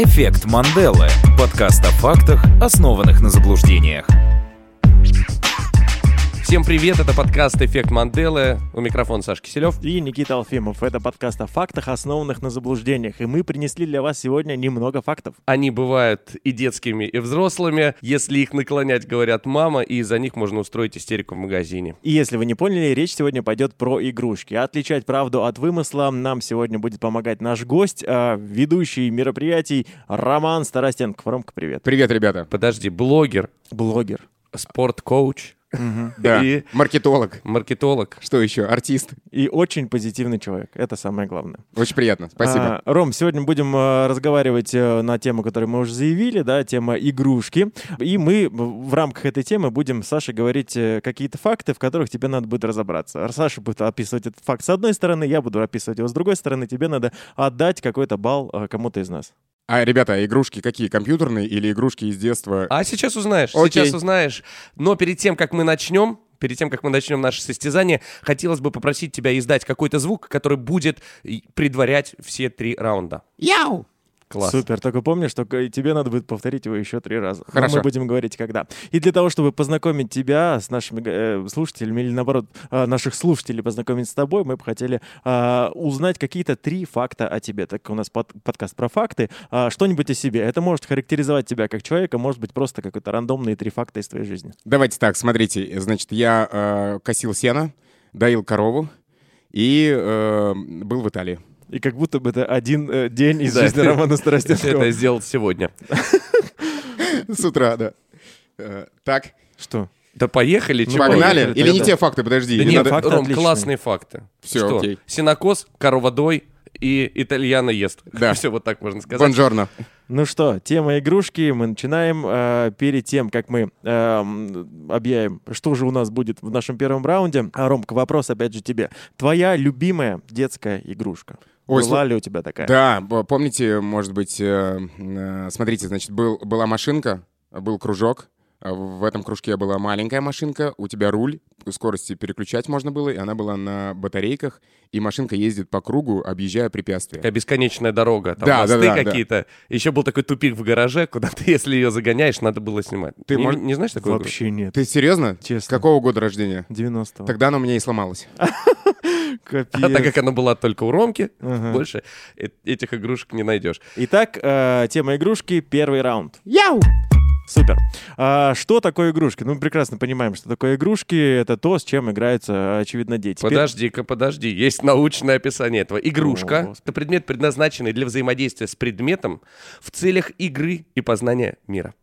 Эффект Манделы. Подкаст о фактах, основанных на заблуждениях. Всем привет, это подкаст «Эффект Манделы». У микрофона Саша Киселев. И Никита Алфимов. Это подкаст о фактах, основанных на заблуждениях. И мы принесли для вас сегодня немного фактов. Они бывают и детскими, и взрослыми. Если их наклонять, говорят мама, и из-за них можно устроить истерику в магазине. И если вы не поняли, речь сегодня пойдет про игрушки. Отличать правду от вымысла нам сегодня будет помогать наш гость, э, ведущий мероприятий Роман Старостенко. Ромка, привет. Привет, ребята. Подожди, блогер, Блогер. спорт-коуч Да. и Маркетолог. маркетолог. Что еще? Артист. И очень позитивный человек. Это самое главное. Очень приятно. Спасибо. А, Ром, сегодня будем э, разговаривать э, на тему, которую мы уже заявили, да, тема игрушки. И мы в рамках этой темы будем с Сашей говорить э, какие-то факты, в которых тебе надо будет разобраться. Саша будет описывать этот факт с одной стороны, я буду описывать его с другой стороны. Тебе надо отдать какой-то балл кому-то из нас. А, ребята, а игрушки какие? Компьютерные или игрушки из детства? А сейчас узнаешь, Окей. сейчас узнаешь. Но перед тем, как мы начнем, перед тем, как мы начнем наше состязание, хотелось бы попросить тебя издать какой-то звук, который будет предварять все три раунда. Яу! Класс. Супер, только помни, что тебе надо будет повторить его еще три раза. Но Хорошо. мы будем говорить, когда. И для того, чтобы познакомить тебя с нашими э, слушателями, или наоборот, э, наших слушателей познакомить с тобой, мы бы хотели э, узнать какие-то три факта о тебе. Так как у нас под- подкаст про факты, а, что-нибудь о себе. Это может характеризовать тебя как человека, может быть просто какой-то рандомные три факта из твоей жизни. Давайте так, смотрите. Значит, я э, косил сено, доил корову и э, был в Италии. И как будто бы это один э, день из Да, жизни Романа Ты Старостенкова. это сделал сегодня. С утра, да. Э, Так, Что? Да поехали, чего? погнали. поехали Или не те факты, подожди. Да нет, надо- факты Ром, отличные. классные факты. Что? окей. Синокос, короводой и итальяно ест. Да. Все вот так можно сказать. Бонжорно. Ну что, тема игрушки. Мы начинаем. Э, перед тем, как мы эм, объявим, что же у нас будет в нашем первом раунде. А, Ромка, вопрос опять же тебе. Твоя любимая детская игрушка? Ой, Была ли у тебя такая? Да, помните, может быть, э, э, смотрите, значит, был, была машинка, был кружок, а в этом кружке была маленькая машинка, у тебя руль, скорости переключать можно было, и она была на батарейках, и машинка ездит по кругу, объезжая препятствия. Такая бесконечная дорога, там Да, да, мосты да, да. какие-то. Еще был такой тупик в гараже, куда ты, если ее загоняешь, надо было снимать. Ты не, мож- не знаешь такого? Вообще нет. Ты серьезно? Честно. Какого года рождения? 90-го. Тогда она у меня и сломалась. Капец. А так как она была только у Ромки, Ага. больше э- этих игрушек не найдешь. Итак, э, тема игрушки, первый раунд. Яу! Супер. А, что такое игрушки? Ну, мы прекрасно понимаем, что такое игрушки. Это то, с чем играются, очевидно, дети. Подожди-ка, подожди. Есть научное описание этого. Игрушка это предмет, предназначенный для взаимодействия с предметом в целях игры и познания мира.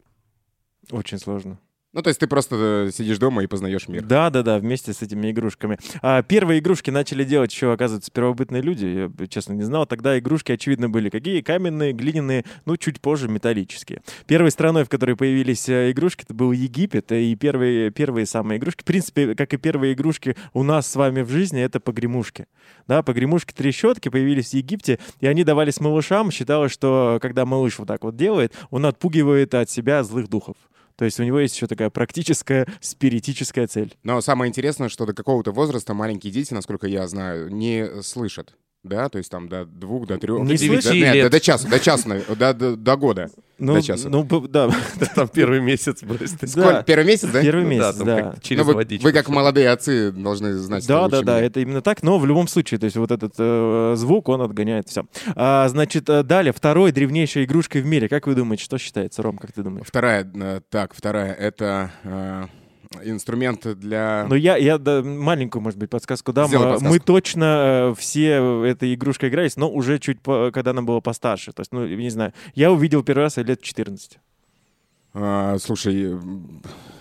Очень сложно. Ну, то есть ты просто э, сидишь дома и познаешь мир. Да, да, да, вместе с этими игрушками. А, первые игрушки начали делать еще, оказывается, первобытные люди. Я, честно, не знал. Тогда игрушки, очевидно, были какие? Каменные, глиняные, ну, чуть позже металлические. Первой страной, в которой появились э, игрушки, это был Египет. И первые, первые самые игрушки, в принципе, как и первые игрушки у нас с вами в жизни, это погремушки. Да, погремушки-трещотки появились в Египте, и они давались малышам. Считалось, что когда малыш вот так вот делает, он отпугивает от себя злых духов. То есть у него есть еще такая практическая спиритическая цель. Но самое интересное, что до какого-то возраста маленькие дети, насколько я знаю, не слышат. Да, то есть там до двух, до трех. Не до, слышат? нет, лет. до, до часа, до часа, до, до, до года. Ну, До часа. ну да. Там первый месяц. Да. Сколько? Первый месяц, да? Первый Ну месяц, да. через Ну, вы, водичку вы как молодые отцы должны знать. Да, да, да, это именно так, но в любом случае, то есть вот этот э, звук, он отгоняет все. значит, э, далее, второй древнейшей игрушкой в мире. Как вы думаете, что считается, Ром, как ты думаешь? Вторая, э, так, вторая, это инструмент для... Ну, я, я да, маленькую, может быть, подсказку дам. Сделай Э, подсказку. Мы точно э, все этой игрушкой игрались, но уже чуть, по- когда она была постарше. То есть, ну, не знаю, я увидел первый раз лет в 14. Э, слушай,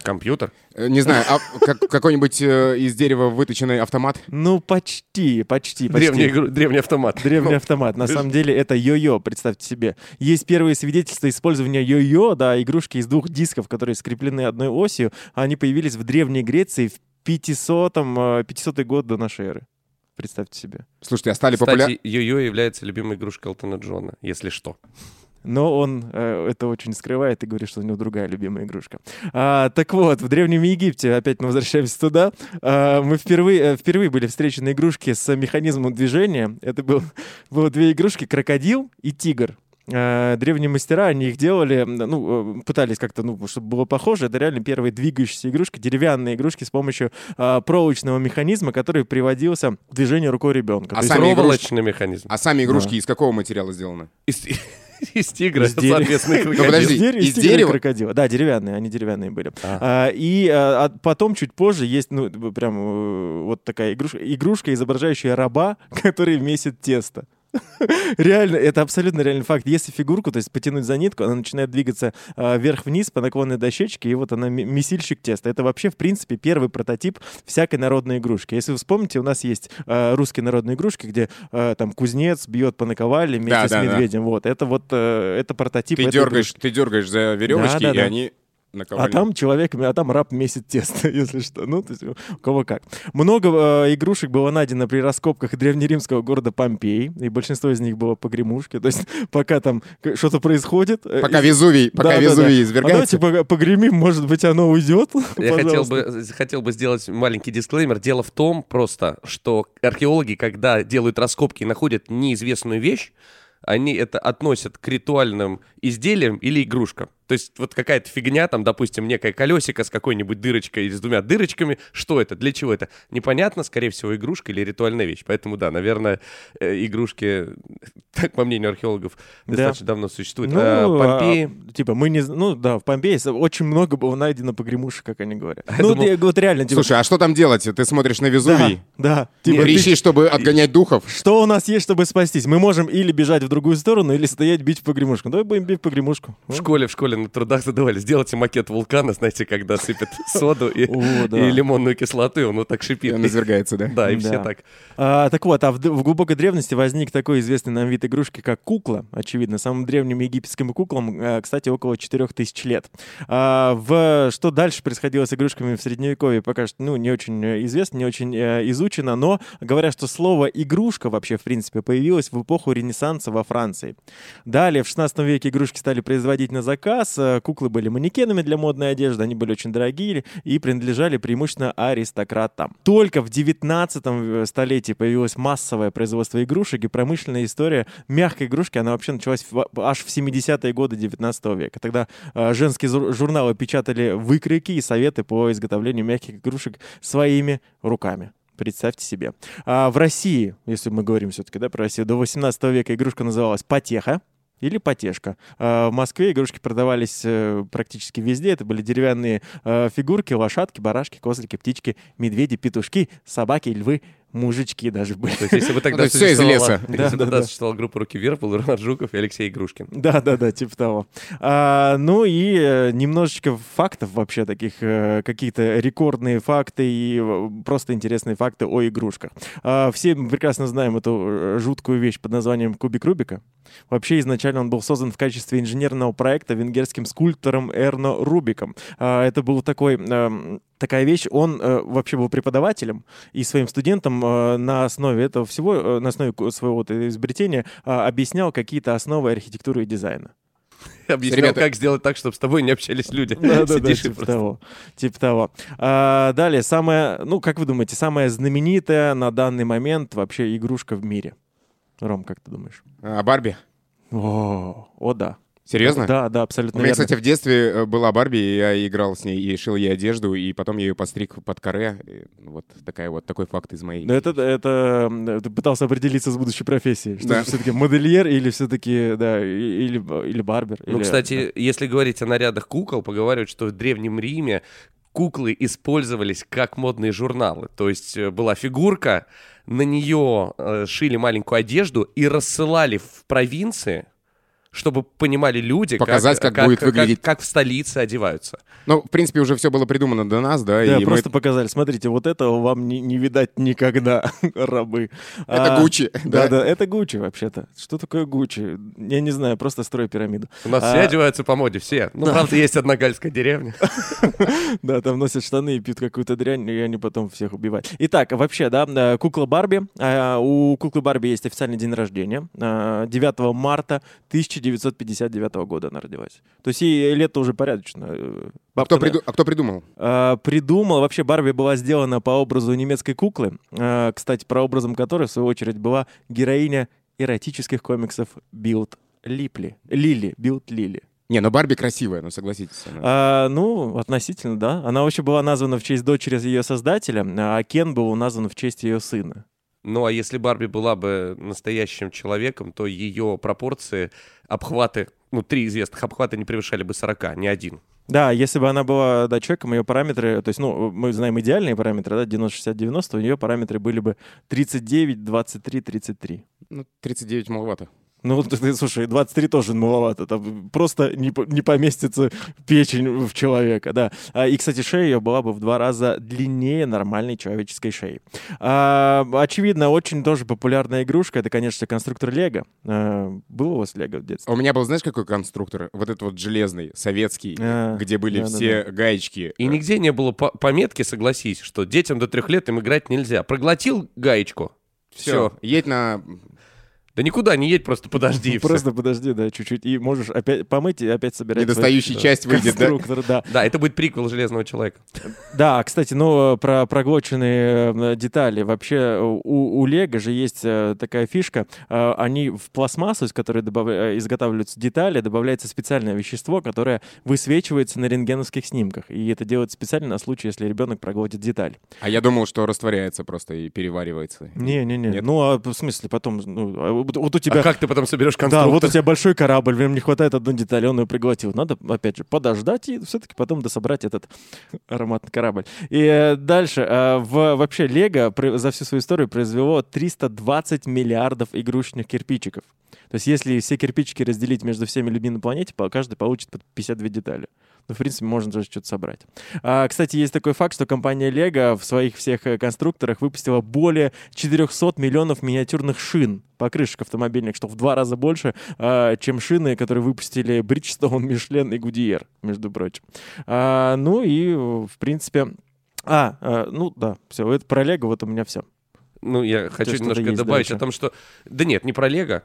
Компьютер. э, не знаю, а как- какой-нибудь э, из дерева выточенный автомат? Ну, почти, почти, почти. Древний, игру- древний автомат. Древний автомат. На самом деле это йо-йо, представьте себе. Есть первые свидетельства использования йо-йо, да, игрушки из двух дисков, которые скреплены одной осью. Они появились в Древней Греции в 500-м, 500 год до нашей эры. Представьте себе. Слушайте, а стали популярны... Кстати, йо-йо является любимой игрушкой Элтона Джона, если что. Но он э, это очень скрывает и говорит, что у него другая любимая игрушка. А, так вот, в Древнем Египте, опять мы возвращаемся туда, а, мы впервые, э, впервые были встречены игрушки с механизмом движения. Это был, было две игрушки, крокодил и тигр. э, древние мастера, они их делали, ну, э, пытались как-то, ну, чтобы было похоже. Это реально первые двигающиеся игрушки, деревянные игрушки с помощью э, проволочного механизма, который приводился в движение рукой ребенка. А То есть сами игрушки- Проволочный механизм. А сами игрушки из какого материала сделаны? Из, из тигра, Из соответственно, Ну, подожди, из, дерева, крокодила. Да, деревянные, они деревянные были. А. А, и а, а потом, чуть позже, есть, ну, прям э, вот такая игрушка, игрушка, изображающая раба, который месит тесто. Реально, это абсолютно реальный факт. Если фигурку, то есть потянуть за нитку, она начинает двигаться а, вверх-вниз по наклонной дощечке, и вот она месильщик теста. Это вообще, в принципе, первый прототип всякой народной игрушки. Если вы вспомните, у нас есть а, русские народные игрушки, где а, там кузнец бьет по наковальне вместе Да, с да, да. медведем. Вот, это вот э, это прототип. Ты дергаешь, игрушки. ты дергаешь за веревочки, Да, да, и да. они А наковальня. там человек, а там раб месит тесто, если что. Ну, то есть у кого как. Много э, игрушек было найдено при раскопках древнеримского города Помпей, и большинство из них было погремушки. То есть пока там что-то происходит... э, Пока и- Везувий, Да, пока да, да. Везувий А извергается. давайте погремим, может быть, оно уйдет. Я хотел бы, хотел бы сделать маленький дисклеймер. Дело в том просто, что археологи, когда делают раскопки и находят неизвестную вещь, они это относят к ритуальным изделиям или игрушкам. То есть вот какая-то фигня, там, допустим, некое колесико с какой-нибудь дырочкой или с двумя дырочками. Что это? Для чего это? Непонятно, скорее всего, игрушка или ритуальная вещь. Поэтому, да, наверное, э, игрушки, так по мнению археологов, Да. достаточно давно существуют. Ну, А, Помпеи... а, типа, мы не... Ну, да, в Помпее с- очень много было найдено погремушек, как они говорят. Я Ну, думал- я- вот реально, типа... Слушай, а что там делать? Ты смотришь на да, Везувий, да. Типа, ты- кричишь, чтобы отгонять духов. Что у нас есть, чтобы спастись? Мы можем или бежать в другую сторону, или стоять бить в погремушку. Давай будем бить в погремушку. В школе, в школе на трудах задавали, сделайте макет вулкана, знаете, когда сыпят соду и, О, да. и лимонную кислоту, и он вот так И шипит. он извергается, да? Да, и все Да. так. А, так вот, а в, в глубокой древности возник такой известный нам вид игрушки, как кукла, очевидно. Самым древним египетским куклам, э, кстати, около 4000 лет. А, в, что дальше происходило с игрушками в Средневековье, пока что ну, не очень э, известно, не очень э, изучено, но говорят, что слово «игрушка» вообще, в принципе, появилось в эпоху Ренессанса во Франции. Далее, в 16 веке игрушки стали производить на заказ, э, куклы были манекенами для модной одежды, они были очень дорогие и принадлежали преимущественно аристократам. Только в 19 столетии появилось массовое производство игрушек и промышленная история мягкой игрушки, она вообще началась в- аж в 70-е годы 19 века. Тогда э, женские журналы печатали выкройки и советы по изготовлению мягких игрушек своими руками. Представьте себе. А в России, если мы говорим все-таки да, про Россию, до 18 века игрушка называлась потеха или потешка. А в Москве игрушки продавались э, практически везде. Это были деревянные э, фигурки, лошадки, барашки, козлики, птички, медведи, петушки, собаки, львы, мужички даже были. То есть, если бы тогда то есть всё из леса. если Да, бы да, тогда да. существовала группа «Руки вверх», был Роман Жуков и Алексей Игрушкин. Да, да, да, типа того. А, ну и э, немножечко фактов вообще таких, э, какие-то рекордные факты и э, просто интересные факты о игрушках. А, все мы прекрасно знаем эту жуткую вещь под названием кубик Рубика. Вообще изначально он был создан в качестве инженерного проекта венгерским скульптором Эрно Рубиком. А, это был такой... Такая вещь, он э, вообще был преподавателем и своим студентам э, на основе этого всего, э, на основе своего вот изобретения э, объяснял какие-то основы архитектуры и дизайна. Объяснял, Ребята- как сделать так, чтобы с тобой не общались люди. Да, да, да, типа просто- того. Типа того. А, далее, самая, ну, как вы думаете, самая знаменитая на данный момент вообще игрушка в мире? Ром, как ты думаешь? А Барби? О, о да. Серьезно? Да, да, У абсолютно меня, верно. кстати, в детстве э, была Барби, и я играл с ней и шил ей одежду, и потом я ее подстриг под каре. И Вот такая вот такой факт из моей. Но это, это, ты пытался определиться с будущей профессией. Что Да. все-таки модельер или все-таки, да, или, или барбер? Ну, или- кстати, если говорить о нарядах кукол, поговаривают, что в Древнем Риме куклы использовались как модные журналы. То есть э, была фигурка, на нее э, шили маленькую одежду и рассылали в провинции, чтобы понимали люди, Показать, как будет выглядеть. как в столице одеваются. Ну, в принципе, уже все было придумано до нас, да, Да, и мы- просто показали. Смотрите, вот этого вам не, не видать никогда, рабы. Это А, Гуччи, Да, да. да, это Гуччи вообще-то. Что такое Гуччи? Я не знаю, просто строй пирамиду. У нас А, все одеваются по моде, все. Ну, правда, есть одна гальская деревня. Да, там носят штаны и пьют какую-то дрянь, и они потом всех убивают. Итак, вообще, да, э, кукла Барби. А, У куклы Барби есть официальный день рождения. А, 9 марта 1959 года она родилась. То есть ей лет уже порядочно. Э, А бабка, кто, приду- а кто придумал? А, придумал. Вообще Барби была сделана по образу немецкой куклы. А, Кстати, прообразом которой, в свою очередь, была героиня эротических комиксов Bild Lilli. Лилли, Bild Lilli. Не, но Барби красивая, ну согласитесь. она. А, ну, относительно, да. Она вообще была названа в честь дочери ее создателя, а Кен был назван в честь ее сына. Ну а если Барби была бы настоящим человеком, то ее пропорции, обхваты, ну три известных обхвата не превышали бы 40, ни один. Да, если бы она была да, человеком, ее параметры, то есть, ну, мы знаем идеальные параметры, да, 90-60-90, у нее параметры были бы 39, 23, 33. Ну, 39 маловато. Ну, вот ты, слушай, 23 тоже маловато. Там просто не, не поместится печень в человека, да. А, И, кстати, шея ее была бы в два раза длиннее нормальной человеческой шеи. А, очевидно, очень тоже популярная игрушка, это, конечно, конструктор Лего. А, Был у вас Лего в детстве? У меня был, знаешь, какой конструктор? Вот этот вот железный, советский, А, где были да-да-да. все гаечки. И нигде не было по- пометки, согласись, что детям до трех лет им играть нельзя. Проглотил гаечку, все. Все, едь на... Да никуда не едь, просто подожди. Просто подожди, да, чуть-чуть. И можешь опять помыть и опять собирать. Недостающая часть выйдет, да? конструктор, да. Да, это будет приквел Железного человека. Да, кстати, ну, про проглоченные э, детали. Вообще у, у Лего же есть э, такая фишка. Э, Они в пластмассу, из которой добав- изготавливаются детали, добавляется специальное вещество, которое высвечивается на рентгеновских снимках. И это делается специально на случай, если ребенок проглотит деталь. А я думал, что растворяется просто и переваривается. Не-не-не. Ну, а в смысле потом... ну, а вот, вот у тебя... А как ты потом соберешь Да, конструктор? вот у тебя большой корабль, в нем не хватает одной детали, он ее приглотил. Надо, опять же, подождать и все-таки потом дособрать этот ароматный корабль. И э, дальше. э, в, вообще, Лего за всю свою историю произвело 320 миллиардов игрушечных кирпичиков. То есть, если все кирпичики разделить между всеми людьми на планете, каждый получит по 52 детали. Ну, в принципе, можно даже что-то собрать. А, кстати, есть такой факт, что компания Lego в своих всех э, конструкторах выпустила более 400 миллионов миниатюрных шин покрышек автомобильных, что в два раза больше, а, чем шины, которые выпустили Bridgestone, Мишлен и Гудиер, между прочим. А, ну и, э, в принципе... А, а, ну да, все, это про Лего, вот у меня все. Ну, я хочу немножко добавить дальше. о том, что... Да нет, не про Лего.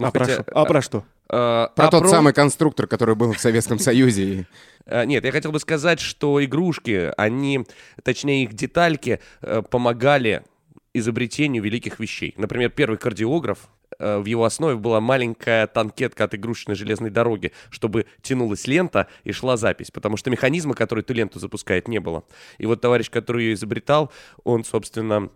Ну, а, про хотя- что? а про что? а, Про а тот самый конструктор, который был в Советском Союзе. А, Нет, я хотел бы сказать, что игрушки, они, точнее их детальки, э, помогали изобретению великих вещей. Например, первый кардиограф, э, в его основе была маленькая танкетка от игрушечной железной дороги, чтобы тянулась лента и шла запись, потому что механизма, который эту ленту запускает, не было. И вот товарищ, который ее изобретал, он, собственно,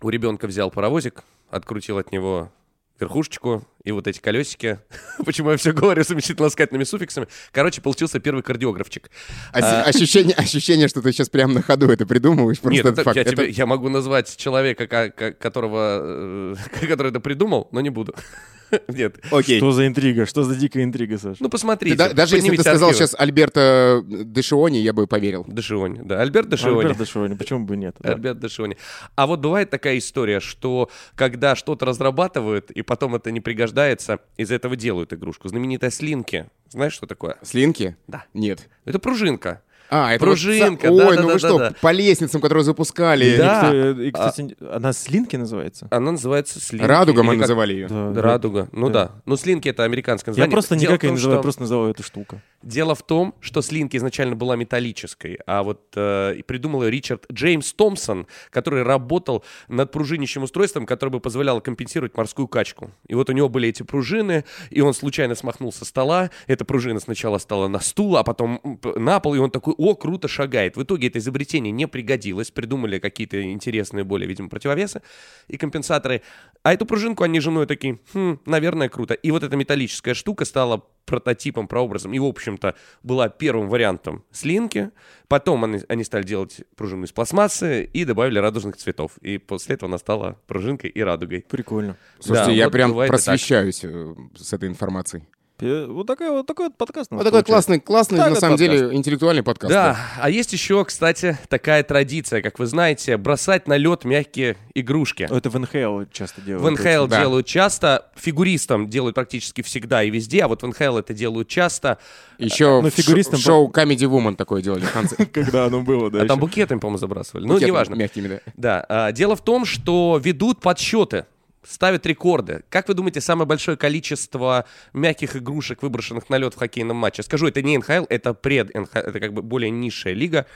у ребенка взял паровозик, открутил от него верхушечку и вот эти колесики. Почему я все говорю с уменьшительно-ласкательными суффиксами? Короче, получился первый кардиографчик. Ос- Ощущение, ощущение, что ты сейчас прямо на ходу это придумываешь. Просто Нет, это факт. я, Это- тебе- я могу назвать человека, ко- ко- которого, э, который это придумал, но не буду. Нет. Окей. Что за интрига? Что за дикая интрига, Саша? Ну, Ты посмотрите. да- даже если ты поднимите сказал архивы. сейчас Альберто Дешиони, я бы поверил. Дешиони, да. Альберт Дешиони. Альберт Дешиони, почему бы нет? да. Альберт Дешиони. А вот бывает такая история, что когда что-то разрабатывают, и потом это не пригождается, из этого делают игрушку. Знаменитая слинки. Знаешь, что такое? Слинки? Да. Нет. Это пружинка. А, это Пружинка, вот... Ой, да-да-да-да-да. ну вы что, по лестницам, которые запускали. Да. И, кстати, она слинки называется? Она называется слинки. Радуга мы как- называли ее. Да, Да, Радуга. Ну Да. да. Ну, слинки это американское Я название. просто Дело никак ее не называю, что- просто называю эту штуку. Дело в том, что слинки изначально была металлической, а вот э, придумал ее Ричард Джеймс Томпсон, который работал над пружинящим устройством, которое бы позволяло компенсировать морскую качку. И вот у него были эти пружины, и он случайно смахнул со стола. Эта пружина сначала стала на стул, а потом на пол, и он такой, о, круто шагает. В итоге это изобретение не пригодилось, придумали какие-то интересные более, видимо, противовесы и компенсаторы. А эту пружинку они женой такие, хм, наверное, круто. И вот эта металлическая штука стала прототипом, прообразом. И, в общем-то, была первым вариантом слинки. Потом они, они стали делать пружину из пластмассы и добавили радужных цветов. И после этого она стала пружинкой и радугой. Прикольно. Слушайте, Да, я вот прям и так. просвещаюсь э, с этой информацией. Пе- Вот, такой, вот такой вот подкаст. Вот такой классный, классный, Так, на самом подкаст. деле, интеллектуальный подкаст. Да, а есть еще, кстати, такая традиция, как вы знаете, бросать на лед мягкие игрушки. Это в НХЛ часто В делают. НХЛ Да. делают часто, фигуристам делают практически всегда и везде, а вот в НХЛ это делают часто. Еще Ну, в фигуристам в шоу Comedy Woman такое делали в конце. Когда оно было, да. а там букетами, по-моему, забрасывали. Ну, неважно. Мягкими, да. Да, а, дело в том, что ведут подсчеты, ставят рекорды. Как вы думаете, самое большое количество мягких игрушек, выброшенных на лед в хоккейном матче? Скажу, это не НХЛ, это пред НХЛ, это как бы более низшая лига.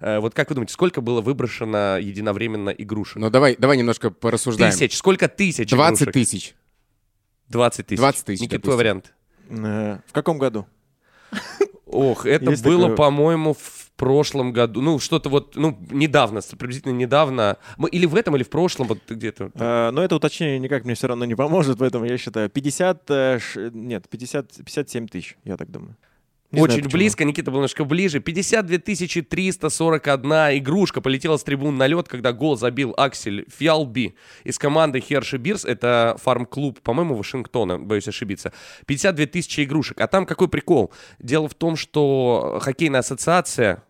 Э, Вот как вы думаете, сколько было выброшено единовременно игрушек? Ну давай, давай немножко порассуждаем. Тысяч, сколько тысяч 20 игрушек? тысяч. 20 тысяч. 20 тысяч, Никита, твой вариант. Э, В каком году? Ох, это Есть было, такое- по-моему, в прошлом году. Ну, что-то вот, ну, недавно, приблизительно недавно. Мы- Или в этом, или в прошлом, вот где-то. Э, Но это уточнение никак мне все равно не поможет, поэтому я считаю 50... э, Нет, 50, 57 тысяч, я так думаю. Не знаю, Очень почему. близко, Никита был немножко ближе. 52 341 игрушка полетела с трибун на лед, когда гол забил Аксель Фиалби из команды Херши Бирс. Это фарм-клуб, по-моему, Вашингтона, боюсь ошибиться. 52 тысячи игрушек. А там какой прикол? Дело в том, что хоккейная ассоциация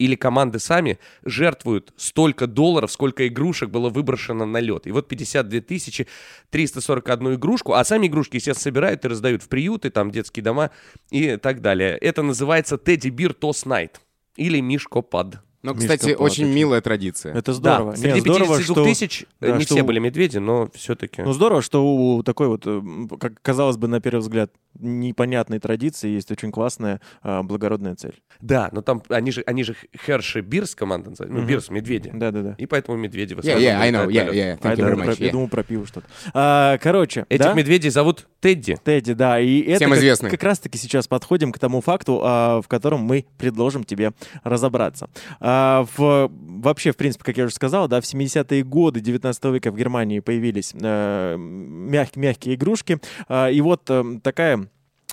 или команды сами жертвуют столько долларов, сколько игрушек было выброшено на лед. И вот 52 тысячи 341 игрушку, а сами игрушки, естественно, собирают и раздают в приюты, там, детские дома и так далее. Это называется Тедди Бир Тос Найт или Мишкопад. Ну, Мишка кстати, Палатыч. очень милая традиция. Это здорово. Да, среди здорово, 52 что... тысяч э, да, не что все были медведи, но все-таки... Ну, здорово, что у такой вот, э, как казалось бы, на первый взгляд, непонятной традиции есть очень классная, а, благородная цель. Да, но там они же, они же Херши Бирс команда называется, ну. Бирс, медведи. Да-да-да. И поэтому медведи в Yeah, основном yeah, I know, yeah, yeah, thank you я, very думал про- much, я думал про пиво что-то. А, короче, Этих да? медведей зовут Тедди. Тедди, да, и это Всем как, известны. как раз-таки сейчас подходим к тому факту, а, в котором мы предложим тебе разобраться. А, в, вообще, в принципе, как я уже сказал, да, в 70-е годы 19 века в Германии появились э, мяг- мягкие игрушки, А, и вот э, такая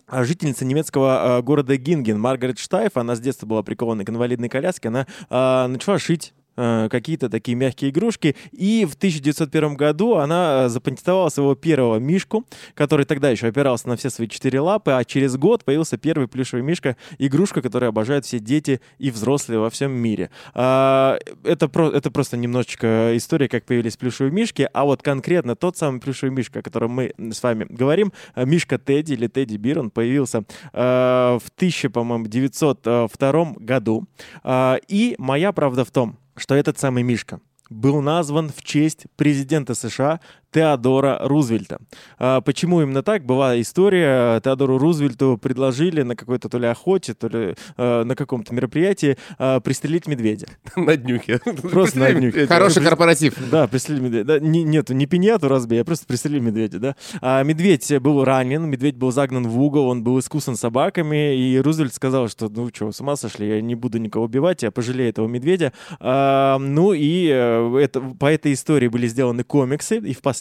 а, Жительница немецкого а, города Гинген Маргарет Штайф, она с детства была прикована к инвалидной коляске, она а, начала шить а, какие-то такие мягкие игрушки. И в 1901 году она а, запатентовала своего первого мишку, который тогда еще опирался на все свои четыре лапы, а через год появился первый плюшевый мишка, игрушка, которую обожают все дети и взрослые во всем мире. А, Это, про- это просто немножечко история, как появились плюшевые мишки, а вот конкретно тот самый плюшевый мишка, о котором мы с вами говорим, а, мишка Тедди или Тедди Бир, он появился а, в 1000, по-моему, 902 году. А, И моя правда в том, что этот самый мишка был назван в честь президента США Теодора Рузвельта. А, почему именно так? Была история, Теодору Рузвельту предложили на какой-то то ли охоте, то ли э, на каком-то мероприятии э, пристрелить медведя. На днюхе. Просто на днюхе. Хороший корпоратив. Да, пристрелили медведя. Нет, не пиньяту разбей, а просто пристрелили медведя, да. А медведь был ранен, медведь был загнан в угол, он был искусан собаками, и Рузвельт сказал, что, ну что, с ума сошли, я не буду никого убивать, я пожалею этого медведя. А, ну и э, это, по этой истории были сделаны комиксы, и впоследствии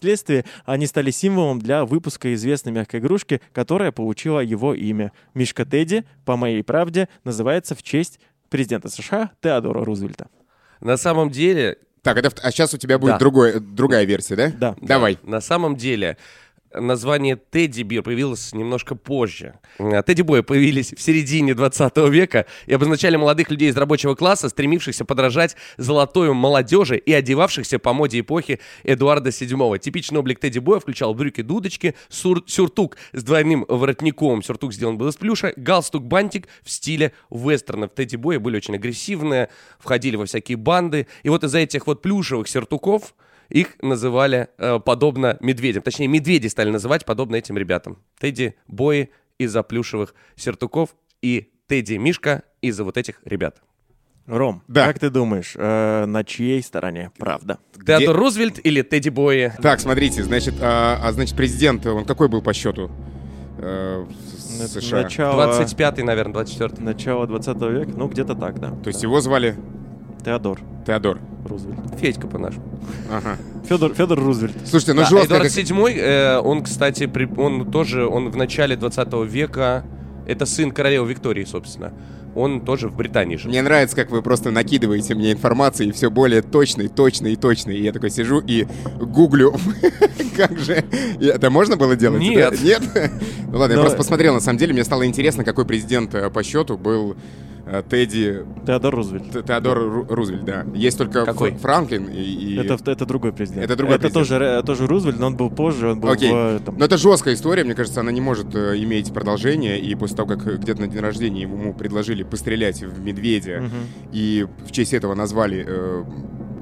они стали символом для выпуска известной мягкой игрушки, которая получила его имя. Мишка Тедди, по моей правде, называется в честь президента США Теодора Рузвельта. На самом деле, Так, это, а сейчас у тебя будет Да. другой, другая версия, да? Да. Давай. На самом деле, название Тедди Бир появилось немножко позже. А, Тедди Бои появились в середине 20 века и обозначали молодых людей из рабочего класса, стремившихся подражать золотой молодежи и одевавшихся по моде эпохи Эдуарда VII. Типичный облик Тедди Боя включал брюки-дудочки, сур- сюртук с двойным воротником, сюртук сделан был из плюша, галстук-бантик в стиле вестернов. Тедди Бои были очень агрессивные, входили во всякие банды. И вот из-за этих вот плюшевых сюртуков их называли э, подобно медведям. Точнее, медведи стали называть подобно этим ребятам. Тедди Бои из-за плюшевых сертуков и Тедди Мишка из-за вот этих ребят. Ром, Да. как ты думаешь, э, на чьей стороне правда? Теодор Рузвельт или Тедди Бои? Так, смотрите, значит, а, а, значит, президент, он какой был по счету э, США? Начало, 25-й, наверное, 24-й. начало 20 века, ну где-то так, да. То есть его звали Теодор Теодор. Рузвельт. Федька по-нашему. Ага. Федор, Федор Рузвельт. Слушайте, ну Да, жестко. Эдуард как- VII, э, он, кстати, при- он тоже, он в начале 20 века, это сын королевы Виктории, собственно. Он тоже в Британии жил. Мне нравится, как вы просто накидываете мне информации все более точной, точной и точной. И я такой сижу и гуглю, как же... И Это можно было делать? Нет. Нет? Ну ладно, я просто посмотрел, на самом деле, мне стало интересно, какой президент э, по счету был Тедди... Теодор Рузвельт. Т- Теодор Ру- Рузвельт, да. Есть только Какой? Франклин и... и- Это, это другой президент. Это другой Это президент. тоже, э, тоже Рузвельт, но он был позже, он был Окей. в... этом- Но это жесткая история, мне кажется, она не может э, иметь продолжения. И после того, как э, где-то на день рождения ему предложили пострелять в медведя, Мгм. и в честь этого назвали э,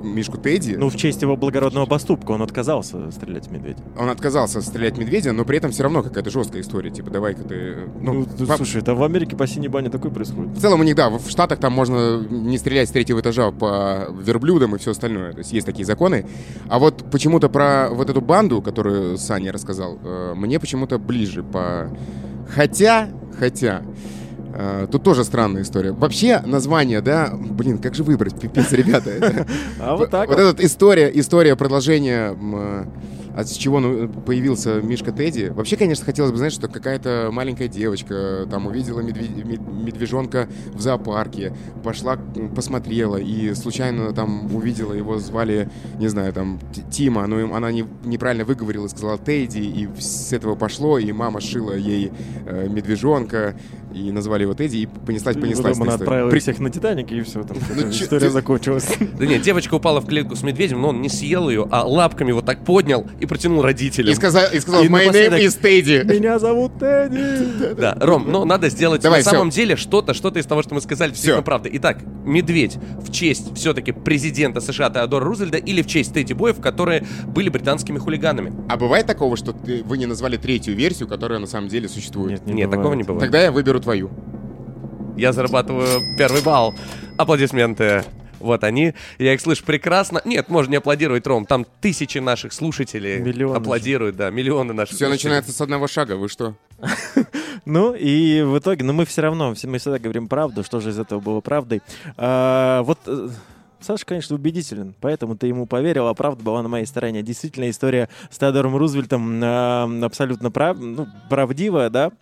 Мишку Тедди. Ну, в честь его благородного поступка он отказался стрелять в медведя. Он отказался стрелять в медведя, но при этом все равно какая-то жесткая история. Типа, давай-ка ты... Ну, да, во- слушай, это в Америке по синей бане такое происходит. В целом у них, да, в Штатах там можно не стрелять с третьего этажа по верблюдам и все остальное. То есть есть такие законы. А вот почему-то про вот эту банду, которую Саня рассказал, э, мне почему-то ближе по... Хотя, хотя... э, Тут тоже странная история. Вообще название, да, блин, как же выбрать, пипец, ребята. А вот так Вот вот. эта история, история продолжения, э, от с чего ну, появился Мишка Тедди. Вообще, конечно, хотелось бы знать, что какая-то маленькая девочка там увидела медве- мед- медвежонка в зоопарке, пошла, посмотрела и случайно там увидела его, звали, не знаю, там, Тима, но им- она не- неправильно выговорила, сказала Тедди, и с этого пошло, и мама шила ей э, медвежонка, и назвали его Тедди, и понеслась, И понеслась. потом она отправила При- всех на Титанике, и все, там Ну, чё история ты- закончилась. Да нет, девочка упала в клетку с медведем, но он не съел ее, а лапками вот так поднял и протянул родителям. И сказал, и сказал И my name is Teddy. Меня зовут Тедди. Да, Ром, но надо сделать Давай, на самом деле что-то, что-то из того, что мы сказали, действительно Всё. правда. Итак, медведь в честь все-таки президента США Теодора Рузвельта или в честь Тедди Боев, которые были британскими хулиганами? А бывает такого, что ты- вы не назвали третью версию, которая на самом деле существует? Нет, не Нет, такого не бывает. Тогда я выберу твою. Я зарабатываю первый балл. Аплодисменты. Вот они. Я их слышу прекрасно. Нет, можно не аплодировать, Ром. Там тысячи наших слушателей Миллионы. аплодируют, да, миллионы наших Все слушателей. начинается с одного шага. Вы что? Ну, и в итоге, но мы все равно, мы всегда говорим правду, что же из этого было правдой. А, вот э, Саша, конечно, убедителен, поэтому ты ему поверил, а правда была на моей стороне. Действительно, история с Теодором Рузвельтом абсолютно прав, ну, правдивая, да,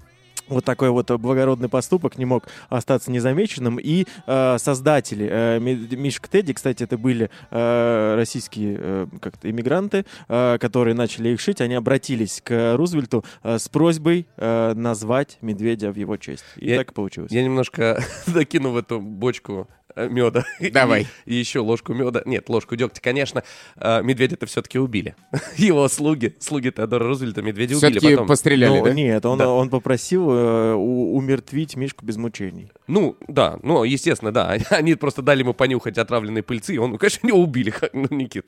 вот такой вот благородный поступок не мог остаться незамеченным. И э, создатели э, Ми- Мишка Тедди, кстати, это были э, российские э, как-то иммигранты, э, которые начали их шить. Они обратились к Рузвельту э, с просьбой э, назвать медведя в его честь. И Я- так и получилось. Я немножко докину в эту бочку меда. Давай. И, еще ложку меда. Нет, ложку дегтя, конечно. А, Медведя-то все-таки убили. Его слуги, слуги Теодора Рузвельта, медведя убили Все-таки постреляли, Ну, да? Нет, он, Да. он попросил э, умертвить Мишку без мучений. Ну, да, ну, естественно, да. Они просто дали ему понюхать отравленные пыльцы, и он, ну, конечно, его убили, как, ну, Никит.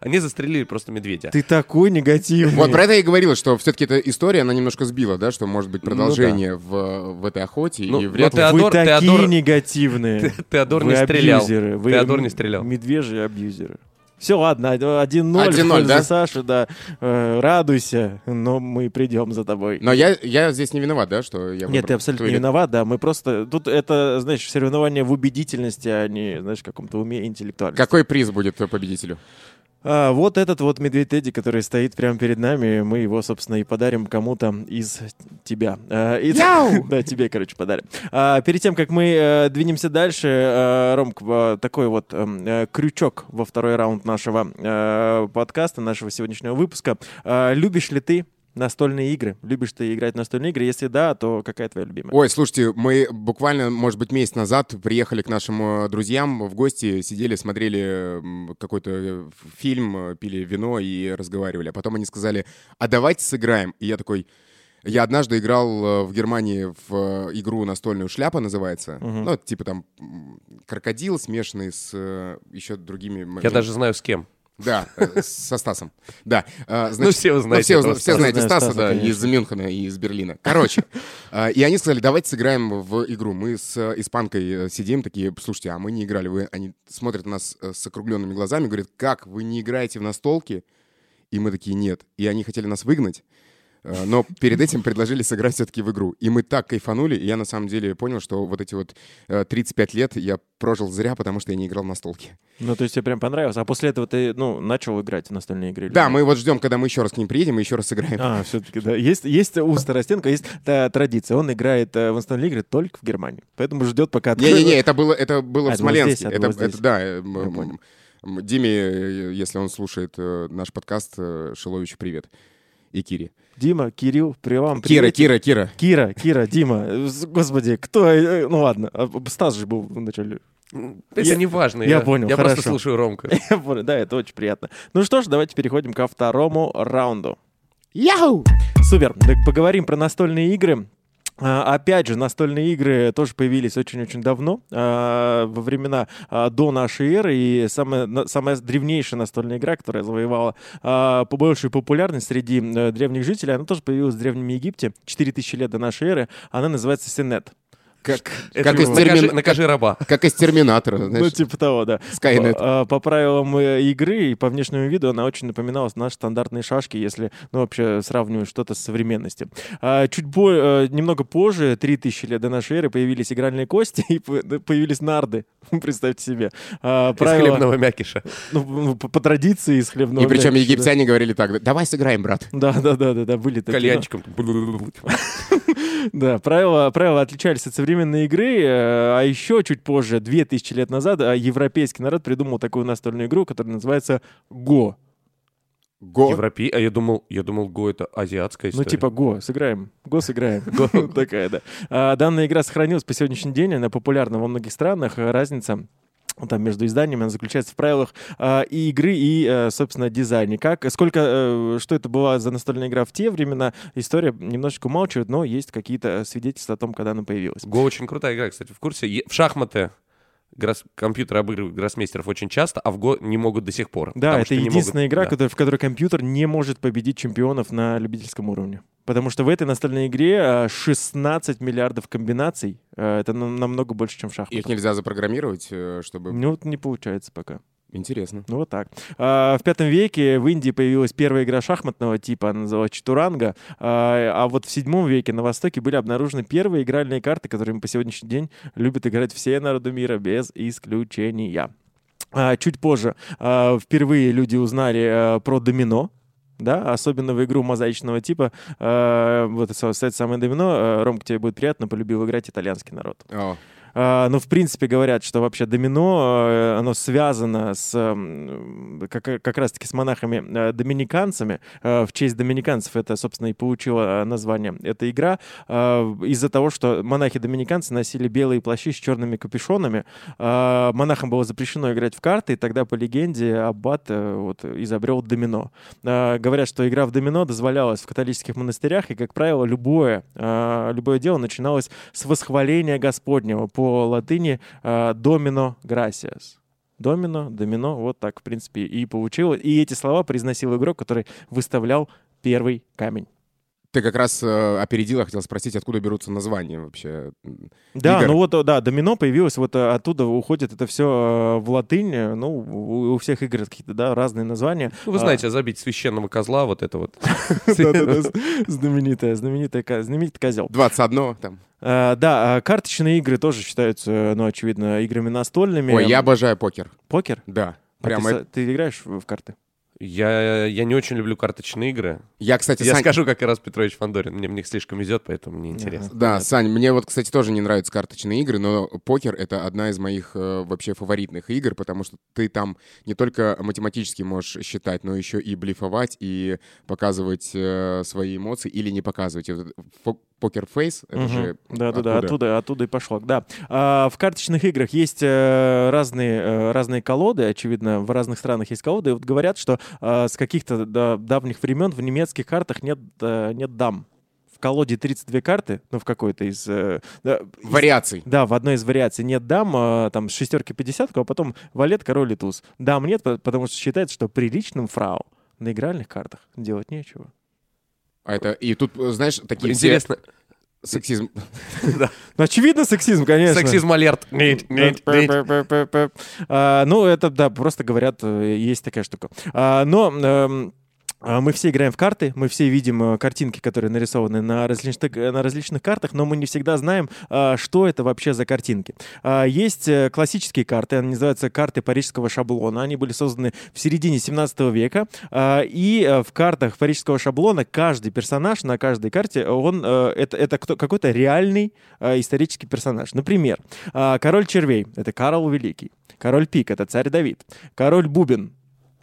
Они застрелили просто медведя. Ты такой негативный. Вот про это я и говорил, что все-таки эта история, она немножко сбила, да, что может быть Ну да. продолжение в, в этой охоте, Ну, и вряд ли... Вы такие Теодор- негативные. Теодор Вы не стрелял. абьюзеры. Вы Теодор не стрелял. Медвежьи абьюзеры. Все, ладно, 1-0 в 1:0, пользу да? Саши, да. Э, радуйся, но мы придем за тобой. Но я, я здесь не виноват, да, что я Нет, ты абсолютно не виноват, да. Мы просто... Тут это, знаешь, соревнование в убедительности, а не, знаешь, каком-то уме интеллектуальности. Какой приз будет э, победителю? А, вот этот вот медведь Тедди, который стоит прямо перед нами, мы его, собственно, и подарим кому-то из тебя. А, и- Да, тебе, короче, подарим. А, перед тем, как мы э, двинемся дальше, э, Ромк, э, такой вот эм, э, крючок во второй раунд нашего э, подкаста, нашего сегодняшнего выпуска. А, любишь ли ты настольные игры? Любишь ты играть в настольные игры? Если да, то какая твоя любимая? Ой, слушайте, мы буквально, может быть, месяц назад приехали к нашим э, друзьям в гости, сидели, смотрели какой-то э, фильм, э, пили вино и разговаривали. А потом они сказали, а давайте сыграем. И я такой... Я однажды играл в Германии в игру настольную «Шляпа» называется. Мгм. Ну, это типа там крокодил, смешанный с еще другими... Я даже знаю с кем. Да, э, со Стасом. Да. э, Ну, значит, все вы ну, знаете. все, этого все Стаса. знаете Стаса, Стаса, да, конечно. из Мюнхена и из Берлина. Короче, э, и они сказали, давайте сыграем в игру. Мы с испанкой сидим, такие, слушайте, а мы не играли. Вы, они смотрят на нас с округленными глазами, говорят, как, вы не играете в настолки? И мы такие, нет. И они хотели нас выгнать. Э, Но перед этим предложили сыграть все-таки в игру. И мы так кайфанули, и я на самом деле понял, что вот эти вот э, 35 лет я прожил зря, потому что я не играл в настолки. Ну, то есть тебе прям понравилось. А после этого ты, ну, начал играть в настольные игры? Да, мы вот ждем, когда мы еще раз к ним приедем и еще раз сыграем. А, все-таки, да. Есть, есть у Старостенко, есть та, традиция. Он играет э, в настольные игры только в Германии. Поэтому ждет, пока откроют. Не-не-не, это было, это было А, в Смоленске. здесь, а, это, здесь. это да. э, Я понял. Диме, э, если он слушает э, наш подкаст, э, Шиловичу привет. И Кире. Дима, Кирилл, при вам. Кира, привет. Кира, Кира. Кира, Кира, Дима. Э, Господи, кто... э, Ну ладно, а, Стас же был вначале. Это Я- не важно. я понял, Я хорошо. просто слушаю Ромка. Я понял, Да, это очень приятно. Ну что ж, давайте переходим ко второму раунду. Яу! Супер. Так поговорим про настольные игры. А, Опять же, настольные игры тоже появились очень-очень давно, а, во времена а, до нашей эры, и самая, самая древнейшая настольная игра, которая завоевала большую популярность среди э, древних жителей, она тоже появилась в Древнем Египте 4000 лет до нашей эры, она называется Сенет. Как, Это как, из накажи, термин- накажи раба. как из Терминатора, Ну, знаешь. типа того, да. Skynet. По, по правилам э, игры и по внешнему виду она очень напоминала наши стандартные шашки, если, ну, вообще сравнивать что-то с современностью. А, чуть бо- э, немного позже, 3000 лет до нашей эры, появились игральные кости и по- да, появились нарды. Представьте себе. А, Из хлебного мякиша. ну, по, по традиции из хлебного И причем мякиша, да. египтяне говорили так, давай сыграем, брат. Да, да, да, да, да, были такие. Кальянчиком. Да, правила, правила отличались от современной игры, э, а еще чуть позже, 2000 лет назад, э, европейский народ придумал такую настольную игру, которая называется Го. Го. Европе... А я думал, я думал, Го это азиатская Ну, история. типа Го, сыграем. Го сыграем. Такая, да. А, Данная игра сохранилась по сегодняшний день, она популярна во многих странах. А Разница там между изданиями она заключается в правилах а, и игры, и, э, собственно, дизайне. Как, сколько, э, что это была за настольная игра в те времена, история немножечко умалчивает, но есть какие-то свидетельства о том, когда она появилась. Го очень крутая игра, кстати, в курсе. Е- В шахматы гросс- компьютеры обыгрывают гроссмейстеров очень часто, а в Го не могут до сих пор. Да, это единственная могут- игра, да. которая- в которой компьютер не может победить чемпионов на любительском уровне. Потому что в этой настольной игре а, 16 миллиардов комбинаций. А, Это нам- намного больше, чем в шахматах. Их нельзя запрограммировать, э, чтобы... Ну, вот не получается пока. Интересно. Ну, вот так. А, в пятом веке в Индии появилась первая игра шахматного типа, она называлась Чатуранга. А, а вот в седьмом веке на Востоке были обнаружены первые игральные карты, которыми по сегодняшний день любят играть все народы мира без исключения. А, чуть позже впервые люди узнали про домино. Да, особенно в игру мозаичного типа. Вот кстати, самое домино. А, Ромка, тебе будет приятно, полюбил играть итальянский народ. О, А, Ну, в принципе, говорят, что вообще домино, э, оно связано с м, как, как раз-таки с монахами-доминиканцами. В честь доминиканцев это, собственно, и получила э, название эта игра. Из-за того, что монахи-доминиканцы носили белые плащи с черными капюшонами, монахам было запрещено играть в карты, и тогда, по легенде, аббат э, вот, изобрел домино. Говорят, что игра в домино дозволялась в католических монастырях, и, как правило, любое, любое дело начиналось с восхваления Господнего по латыни а, «домино грасиас». Домино, домино, вот так, в принципе, и получилось. И эти слова произносил игрок, который выставлял первый камень. Ты как раз э, опередил, я хотел спросить, откуда берутся названия вообще. Да, Игр. ну вот, да, домино появилось, вот э, оттуда уходит это все в латынь. э, Ну, у у всех игр какие-то, да, разные названия. Ну, вы А, знаете, забить священного козла, вот это вот. Знаменитая, знаменитая, знаменитый козел. 21 там. А, Да, а карточные игры тоже считаются, ну, очевидно, играми настольными. Ой, я обожаю покер. Покер? Да. А ты Прямо. ты играешь в карты? Я, я не очень люблю карточные игры. Я, кстати, Я Сань- скажу, как и раз Петрович Фандорин. Мне в них слишком везет, поэтому мне интересно. Да, Сань, мне вот, кстати, тоже не нравятся карточные игры, но покер — это одна из моих э, вообще фаворитных игр, потому что ты там не только математически можешь считать, но еще и блефовать, и показывать э, свои эмоции или не показывать. И вот покер-фейс — это же Да, да, да, оттуда. оттуда, и пошло. Да. А, в карточных играх есть э, разные, э, разные колоды, очевидно, в разных странах есть колоды. И вот говорят, что э, с каких-то да, давних времен в немецких картах нет, э, нет дам. В колоде 32 карты, ну, в какой-то из... э, да, из- Вариаций. Да, в одной из вариаций нет дам, а, там, шестерки 50, а потом валет, король и туз. Дам нет, по- потому что считается, что приличным фрау на игральных картах делать нечего. А это, и тут, знаешь, такие Интересно. сексизм. Ну, очевидно, сексизм, конечно. Сексизм алерт. Нет, нет, нет. Ну, это, да, просто говорят, э, есть такая штука. А, Но эм, мы все играем в карты, мы все видим э, картинки, которые нарисованы на различных, на различных картах, но мы не всегда знаем, а, что это вообще за картинки. А, Есть э, классические карты, они называются карты парижского шаблона. Они были созданы в середине 17 века. А, И э, в картах парижского шаблона каждый персонаж на каждой карте, он, э, это, это какой-то реальный э, исторический персонаж. Например, а, король червей — это Карл Великий. Король пик — это царь Давид. Король бубен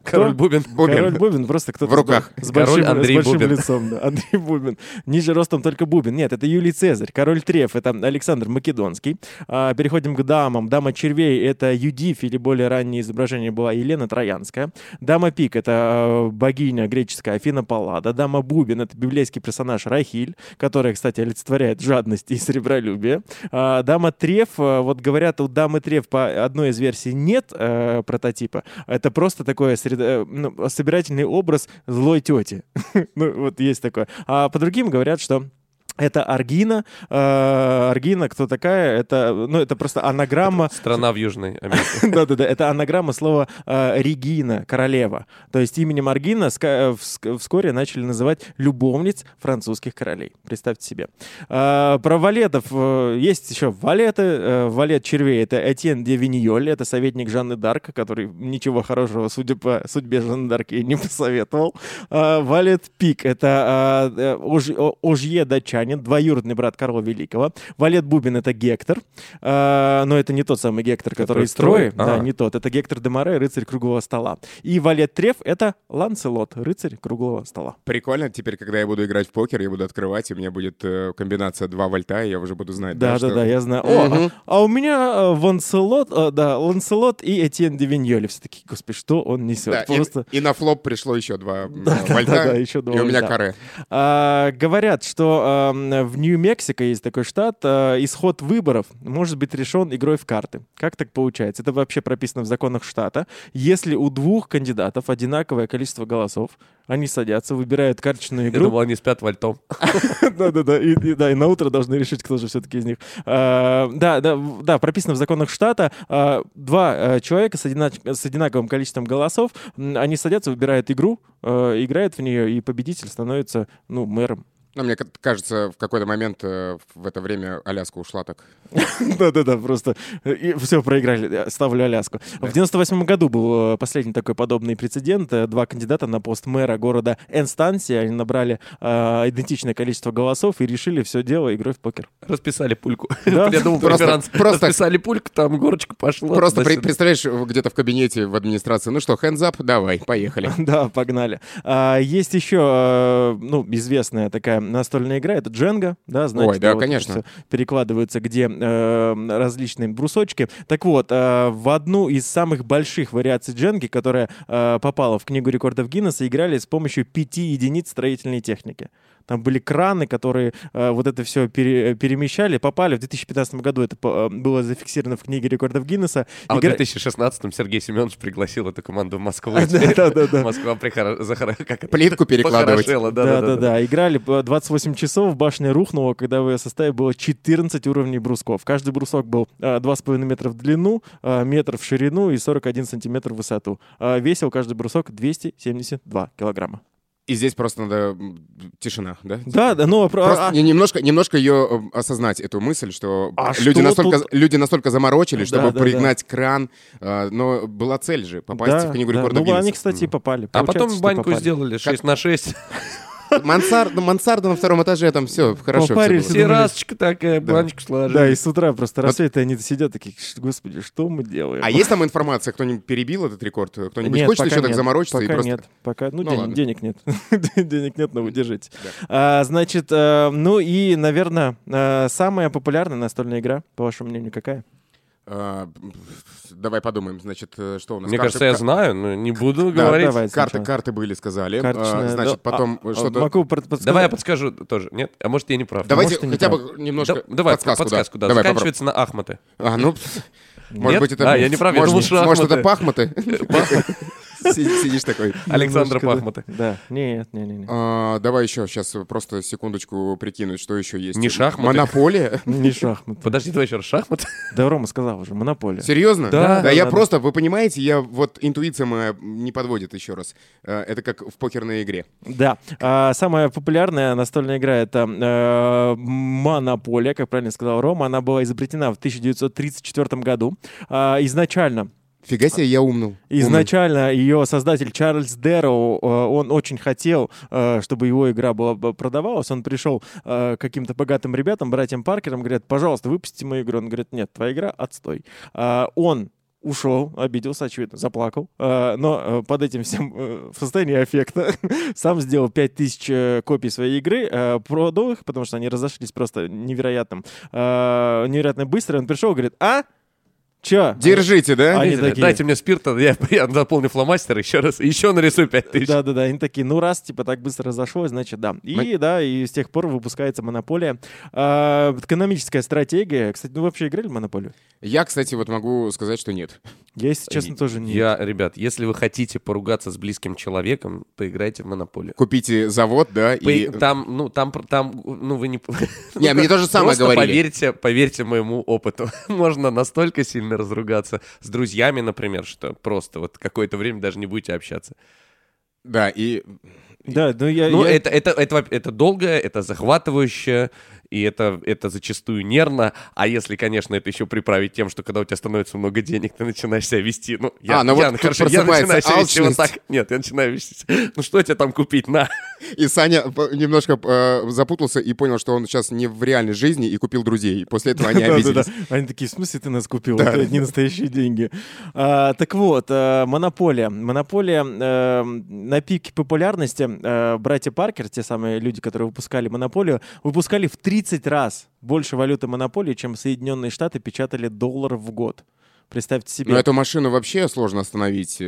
Король Бубен. Бубен. Король Бубен, просто кто-то В руках. с большим, Король Андрей с большим Бубен. лицом. да. Андрей Бубен. Ниже ростом только Бубен. Нет, это Юлий Цезарь. Король Треф — это Александр Македонский. А, переходим к дамам. Дама червей — это Юдиф, или более раннее изображение была Елена Троянская. Дама пик — это э, богиня греческая Афина Паллада. Дама Бубен — это библейский персонаж Рахиль, которая, кстати, олицетворяет жадность и сребролюбие. А, дама Треф, э, вот говорят, у дамы Треф по одной из версий нет э, прототипа. Это просто такое среда- э, ну, собирательный образ злой тети. ну, вот есть такое. А по другим говорят, что это Аргина. Э, Аргина, кто такая? Это, ну, это просто анаграмма Страна в Южной Америке. да-да-да, это анаграмма слова э, Регина, королева. То есть именем Аргина э, вс- вскоре начали называть любовниц французских королей. Представьте себе. А, про валетов э, есть еще валеты. Э, валет червей — это Этьен де Виньоль, это советник Жанны Дарк, который ничего хорошего, судя по судьбе Жанны Дарк, ей не посоветовал. А, валет Пик — это а, Ожье датчанин, двоюродный брат Карла Великого. Валет Бубин — это Гектор, А, но это не тот самый Гектор, который Который из Трои. Да, А. не тот. Это Гектор де Море, рыцарь круглого стола. И Валет Треф — это Ланселот, рыцарь круглого стола. Прикольно, теперь, когда я буду играть в покер, я буду открывать, и у меня будет э, комбинация 2 вольта, и я уже буду знать, да, Да, да, что- да, я знаю. О, а, а у меня э, Ванселот, э, да, Ланселот и Этьен де Виньоли. Все такие, господи, что он несет? Да, и- Просто... и, на флоп пришло еще 2 Да, да, вольта, да, да, еще два и у меня вольта. каре. А, говорят, что эм, в Нью-Мексико есть такой штат, э, исход выборов может быть решен игрой в карты. Как так получается? Это вообще прописано в законах штата. Если у двух кандидатов одинаковое количество голосов, они садятся, выбирают карточную Я игру. думал, они спят вальтом. Да-да-да, и, да, и на утро должны решить, кто же все-таки из них. А, да, да, да, прописано в законах штата. а, два э, человека с, одинаковым количеством голосов, они садятся, выбирают игру, э, играют в нее, и победитель становится, ну, мэром. Ну, мне ка- кажется, в какой-то момент э, в это время Аляска ушла так. Да-да-да, просто все проиграли, э, ставлю Аляску. В 98 году был э, последний такой подобный прецедент. Э, Два кандидата на пост мэра города Энстанси, они набрали э, идентичное количество голосов и решили все дело игрой в покер. Расписали пульку. Да. Я думал, Просто- Расписали пульку, там горочка пошла. Просто представляешь, где-то в кабинете в администрации, ну что, hands up, давай, поехали. Да, погнали. А, есть еще, э, ну, известная такая настольная игра, это Дженга, да, знаете, Ой, да, вот конечно. перекладываются, где э, различные брусочки. Так вот, э, в одну из самых больших вариаций Дженги, которая э, попала в книгу рекордов Гиннесса, играли с помощью пяти единиц строительной техники. Там были краны, которые э, вот это все перемещали, попали. В 2015 году это по- э, было зафиксировано в книге рекордов Гиннесса. А в Игра- 2016-м Сергей Семенович пригласил эту команду в Москву. Да-да-да. Москва? Плитку перекладывать. Похорошела, Да, да, да, да. Играли по 28 часов, башня рухнула, когда в ее составе было 14 уровней брусков. Каждый брусок был а, 2,5 метра в длину, метр в ширину и 41 сантиметр в высоту. Весил каждый брусок 272 килограмма. И здесь просто надо тишина, да? Да, да, ну... про- Просто а- не- немножко, немножко ее э, осознать, эту мысль, что А люди, что настолько, тут? люди настолько заморочились, Да, чтобы да, да. пригнать кран, э, но была цель же попасть да, в книгу да. рекордов Ну, они, кстати, попали. А потом баньку попали. сделали 6 на 6. Мансарда, мансарда на втором этаже, там все хорошо. Попарились. думали- Террасочка такая, Да. баночку сложили. Да, и с утра просто рассвет, и они сидят такие, «Ш- господи, что мы делаем? А есть там информация, кто-нибудь перебил этот рекорд? Кто-нибудь Нет, хочет еще так нет. заморочиться Пока и просто... нет, пока, ну, Ну ден- ладно. денег нет, денег нет, но вы держите. Да. А, значит, э, ну и, наверное, э, самая популярная настольная игра, по вашему мнению, какая? А, давай подумаем, значит, э, что у нас? Мне Карты- кажется, я знаю, но не буду Да, говорить. давай. Карты, сначала. карты были, сказали. А, Карточная, Значит, да. потом А, а, что-то... Могу подсказать? Давай я подскажу тоже. Нет? А может, я не прав. Давайте может, хотя прав. бы немножко Да- Давай, подсказку, подсказку, да. Давай, Заканчивается на Ахматы. попробуй. А, ну, может Нет? быть, это... А, я не прав, я может, думал, что Может, это Ахматы. пахматы? Си- Сидишь такой. Александра. Пахмата. Да, нет, нет, нет. А, Давай еще сейчас просто секундочку прикинуть, что еще есть. Не шахматы. Монополия? Не шахмат. Подожди, давай еще раз. Шахматы? Да, Рома сказал уже, монополия. Серьезно? Да, да, я просто, вы понимаете, я вот интуиция моя не подводит еще раз. Э, Это как в покерной игре. Да. А, самая популярная настольная игра это э, Монополия, как правильно сказал Рома. Она была изобретена в 1934 году. А, изначально Фига себе, я умнул. Изначально ее создатель Чарльз Дэрроу, э, он очень хотел, э, чтобы его игра была бы- продавалась. Он пришел э, к каким-то богатым ребятам, братьям Паркерам, говорят, пожалуйста, выпустите мою игру. Он говорит, нет, твоя игра отстой. Он ушел, обиделся, очевидно, заплакал. Но под этим всем в состоянии аффекта сам сделал 5000 э, копий своей игры, продал их, потому что они разошлись просто невероятным, невероятно быстро. Он пришел говорит, а? Чё? Держите, да? Они такие- Дайте мне спирта, я, я заполню фломастер еще раз, еще нарисую 5000. Да, да, да. Они такие, ну раз типа так быстро разошлось, значит да. И Мы- да, и с тех пор выпускается монополия. А, экономическая стратегия. Кстати, ну вообще играли в монополию? Я, кстати, вот могу сказать, что нет. Я, если честно, тоже не. Я, ребят, если вы хотите поругаться с близким человеком, поиграйте в монополию. Купите завод, да, и... Там, ну, там, там, ну, вы не... Не, мне то же самое Просто говорили. поверьте, поверьте моему опыту. Можно настолько сильно разругаться с друзьями, например, что просто вот какое-то время даже не будете общаться. Да, и... Да, ну я... Ну, я- это, это, это, это долго, это захватывающе, и это, это зачастую нервно. А если, конечно, это еще приправить тем, что когда у тебя становится много денег, ты начинаешь себя вести. Ну, я, А, ну вот я, тут хорошо, я начинаю себя вести вот так. Нет, я начинаю вести. Ну, что тебе там купить? На. И Саня немножко э, запутался и понял, что он сейчас не в реальной жизни и купил друзей. После этого они обиделись. Они такие, в смысле ты нас купил? Это не настоящие деньги. А, так вот, э, монополия. Монополия э, на пике популярности э, братья Паркер, те самые люди, которые выпускали монополию, выпускали в 30 раз больше валюты монополии, чем Соединенные Штаты печатали долларов в год. Представьте себе. Но эту машину вообще сложно остановить.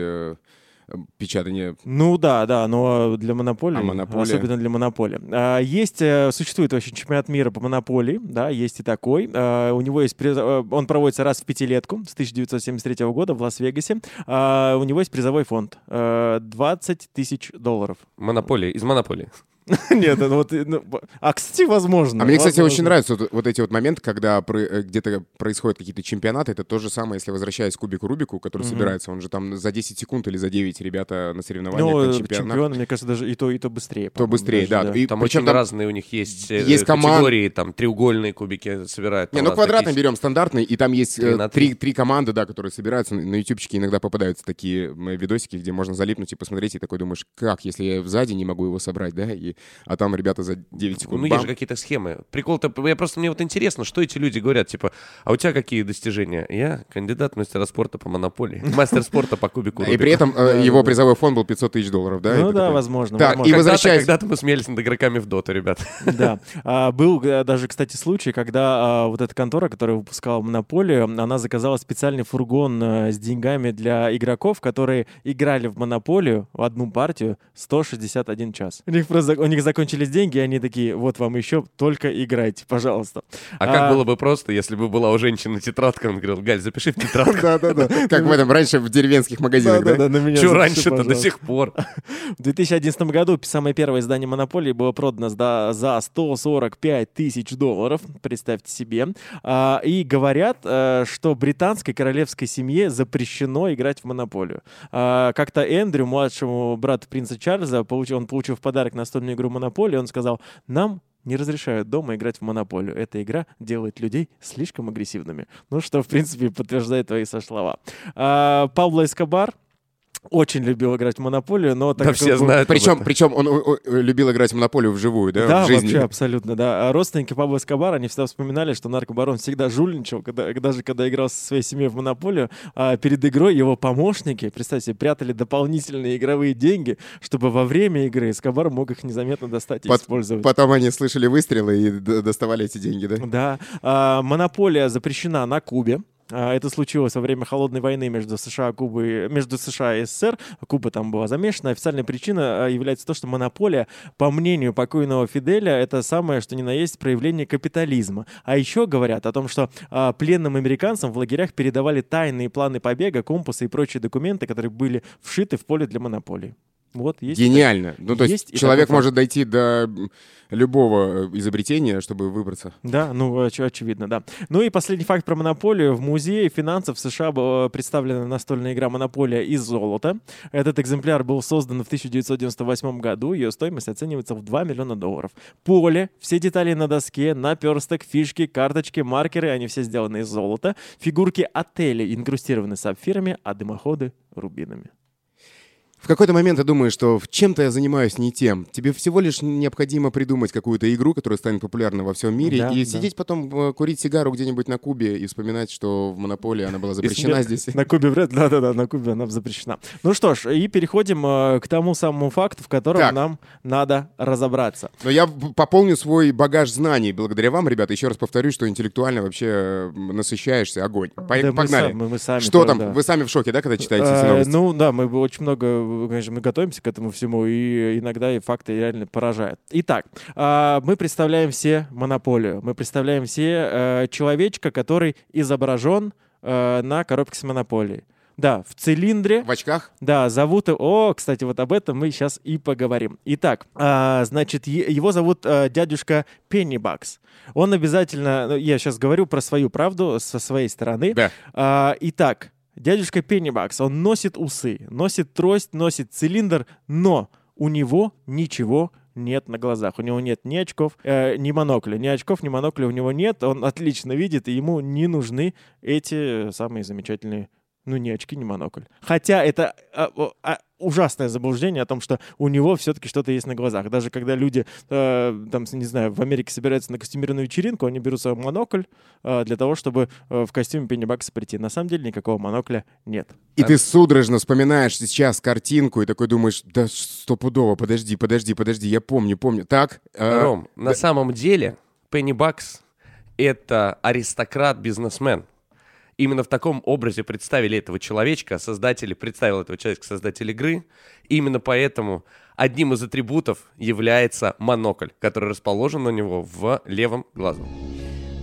Э, э, печатание. Ну да, да, но для монополии, А монополия? особенно для монополии. А, Есть, э, существует вообще чемпионат мира по монополии, да, есть и такой. А, У него есть, э, он проводится раз в пятилетку с 1973 года в Лас-Вегасе. А, У него есть призовой фонд э, 20 тысяч долларов. Монополия, из монополии. Нет, ну вот, ну, а кстати, возможно. А мне, кстати, очень нравятся вот, эти вот моменты, когда э, где-то происходят какие-то чемпионаты. Это то же самое, если возвращаясь к кубику Рубику, который собирается. Он же там за 10 секунд или за 9 ребята на соревнованиях Ну, на э, чемпионат. чемпион, мне кажется, даже и то, и то быстрее. То быстрее, да. И Там причем очень разные у них есть, э, категории, там треугольные кубики собирают. Не, ну квадратный берем стандартный, и там есть Три команды, да, которые собираются. На ютубчике иногда попадаются такие видосики, где можно залипнуть и посмотреть, и такой думаешь, как, если я сзади не могу его собрать, да, и, а там ребята за 9 секунд Ну, бам. есть же какие-то схемы. Прикол-то, я просто, мне вот интересно, что эти люди говорят, типа, а у тебя какие достижения? Я кандидат в мастера спорта по монополии, мастер спорта по кубику И при этом э, его призовой фонд был 500 тысяч долларов, да? Ну да, возможно. Так, и Когда-то- возвращаясь- Когда-то мы смеялись над игроками в доту, ребят. Да. А, был э, даже, кстати, случай, когда а, вот эта контора, которая выпускала монополию, она заказала специальный фургон э, с деньгами для игроков, которые играли в монополию в одну партию 161 час. У них просто у них закончились деньги, и они такие: вот вам еще только играйте, пожалуйста. А как было бы просто, если бы была у женщины тетрадка, он говорил, Галь, запиши в тетрадку. Да-да-да. Как в этом раньше в деревенских магазинах, да? Меня Че раньше-то до сих пор? В 2011 году самое первое издание «Монополии» было продано за, за 145 тысяч долларов, представьте себе. А, и говорят, э, что британской королевской семье запрещено играть в «Монополию». А, как-то Эндрю, младшему брату принца Чарльза, он получил в подарок настольную игру «Монополия», он сказал, нам не разрешают дома играть в монополию. Эта игра делает людей слишком агрессивными. Ну, что, в принципе, подтверждает твои слова. А, Пабло Эскобар очень любил играть в монополию, но так Да как все он был- знают. об Причем, причем он о, о, любил играть в монополию вживую, да, Да, в жизни. вообще абсолютно, да. А родственники Пабло Эскобара, они всегда вспоминали, что наркобарон всегда жульничал, когда, даже когда играл со своей семьей в монополию, а перед игрой его помощники, представьте, прятали дополнительные игровые деньги, чтобы во время игры Эскобар мог их незаметно достать и Под- использовать. Потом они слышали выстрелы и доставали эти деньги, да? Да. А, монополия запрещена на Кубе. А, Это случилось во время холодной войны между США, Кубой, между США и СССР. Куба там была замешана. Официальная причина а, является то, что монополия, по мнению покойного Фиделя, это самое, что ни на есть проявление капитализма. А еще говорят о том, что а, пленным американцам в лагерях передавали тайные планы побега, компасы и прочие документы, которые были вшиты в поле для монополии. Вот есть. Гениально. Ну, то есть, Есть человек может дойти до любого э, изобретения, чтобы выбраться. Да, ну, оч- очевидно, да. Ну и последний факт про монополию. В музее финансов США была представлена настольная игра «Монополия» из золота. Этот экземпляр был создан в 1998 году. Ее стоимость оценивается в 2 миллиона долларов. Поле, все детали на доске, наперсток, фишки, карточки, маркеры, они все сделаны из золота. Фигурки отелей инкрустированы сапфирами, а дымоходы — рубинами. В какой-то момент ты думаешь, что чем-то я занимаюсь не тем. Тебе всего лишь необходимо придумать какую-то игру, которая станет популярной во всем мире, Да, и да. сидеть потом э, курить сигару где-нибудь на Кубе и вспоминать, что в Монополии она была запрещена Если здесь. На Кубе вряд да-да-да, на Кубе она запрещена. Ну что ж, и переходим э, к тому самому факту, в котором Так. нам надо разобраться. Но я пополню свой багаж знаний благодаря вам, ребята. Еще раз повторюсь, что интеллектуально вообще э, насыщаешься. Огонь. По- Да мы Погнали. сам- мы- мы сами что тоже, там? Вы сами в шоке, да, когда читаете эти Э, новости? Ну да, мы очень много, конечно, мы готовимся к этому всему, и иногда и факты реально поражают. Итак, а, мы представляем все монополию. Мы представляем все э, человечка, который изображен э, на коробке с монополией. Да, в цилиндре. В очках? Да, зовут его... О, кстати, вот об этом мы сейчас и поговорим. Итак, а, значит, его зовут а, дядюшка Пеннибакс. Он обязательно... ну, Я сейчас говорю про свою правду со своей стороны. Да. А, итак, дядюшка Пеннибакс, он носит усы, носит трость, носит цилиндр, но у него ничего нет на глазах. У него нет ни очков, э, ни монокля. Ни очков, ни монокля у него нет. Он отлично видит, и ему не нужны эти самые замечательные ну, ни очки, ни монокль. Хотя это а, а, ужасное заблуждение о том, что у него все-таки что-то есть на глазах. Даже когда люди, э, там, не знаю, в Америке собираются на костюмированную вечеринку, они берут свой монокль э, для того, чтобы э, в костюме Пеннибакса прийти. На самом деле никакого монокля нет. И ты судорожно вспоминаешь сейчас картинку и такой думаешь, да стопудово, подожди, подожди, подожди, я помню, помню. Так, э, Ром, на самом деле Пенни Бакс — это аристократ-бизнесмен. Именно в таком образе представили этого человечка, создатели, представил этого человечка создатель игры. Именно поэтому одним из атрибутов является монокль, который расположен у него в левом глазу.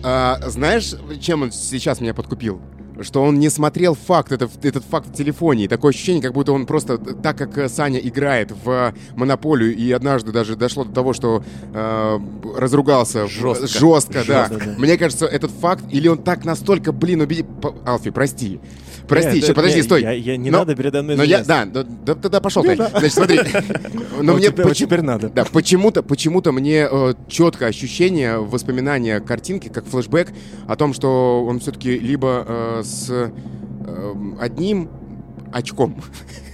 А, знаешь, чем он сейчас меня подкупил? Что он не смотрел факт, это, этот факт в телефоне. И такое ощущение, как будто он просто, так как э, Саня играет в монополию, и однажды даже дошло до того, что э, разругался в- Жестко. жестко, да. Жестко, да. Мне кажется, этот факт, или он так настолько, блин, убедил... Алфи, прости. Прости, Нет, это- подожди, стой. я- я- не Но- надо передо мной Но я, да, да, да, да пошел ты. Значит, смотри. Но мне теперь- надо. да, почему-то, почему-то мне э, четко ощущение, воспоминания картинки, как флешбэк о том, что он все-таки либо э, с э, одним очком,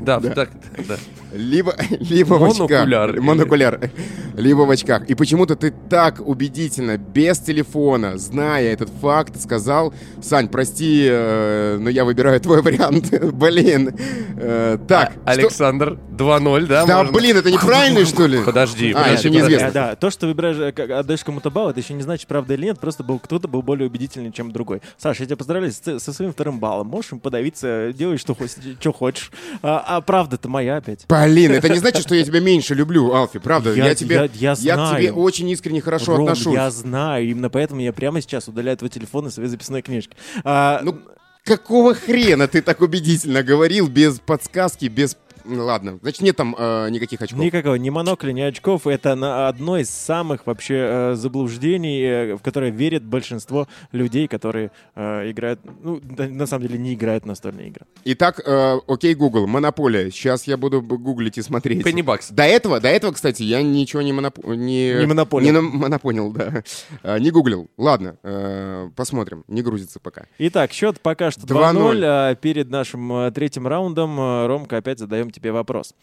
Да, так, да. либо, либо в очках. Монокуляр. Либо в очках. И почему-то ты так убедительно, без телефона, зная этот факт, сказал, Сань, прости, э, но я выбираю твой вариант. Блин. Э, так. А- Александр 2-0, да? Да, можно? блин, это неправильный, что ли? Подожди, А, подожди, еще неизвестно. Да, то, что выбираешь, э, как- отдаешь кому-то балл, это еще не значит, правда или нет, просто был кто-то был более убедительный, чем другой. Саша, я тебя поздравляю с- со своим вторым баллом. Можешь им подавиться, делай, что, хочешь- что хочешь. А, а правда-то моя опять. Блин, это не значит, что я тебя меньше люблю, Алфи, правда. Я- Я, тебе, я- я к тебе знаю. очень искренне хорошо Ром, отношусь. я знаю, именно поэтому я прямо сейчас удаляю твой телефон из своей записной книжки. А, Ну, какого хрена ты так убедительно говорил, без подсказки, без... Ладно, значит, нет там э, никаких очков. Никакого, ни монокля, ни очков. Это на одно из самых вообще э, заблуждений, э, в которое верит большинство людей, которые э, играют, ну, да, на самом деле не играют в настольные игры. Итак, э, окей, Google, монополия. Сейчас я буду гуглить и смотреть. Пенни Бакс. До этого, до этого, кстати, я ничего не моноп... не... Не монополил. Не монопонил, да. Э, не гуглил. Ладно, э, посмотрим. Не грузится пока. Итак, счет пока что 2:0. 2-0. а перед нашим э, третьим раундом, э, Ромка, опять задаем тебе вопрос.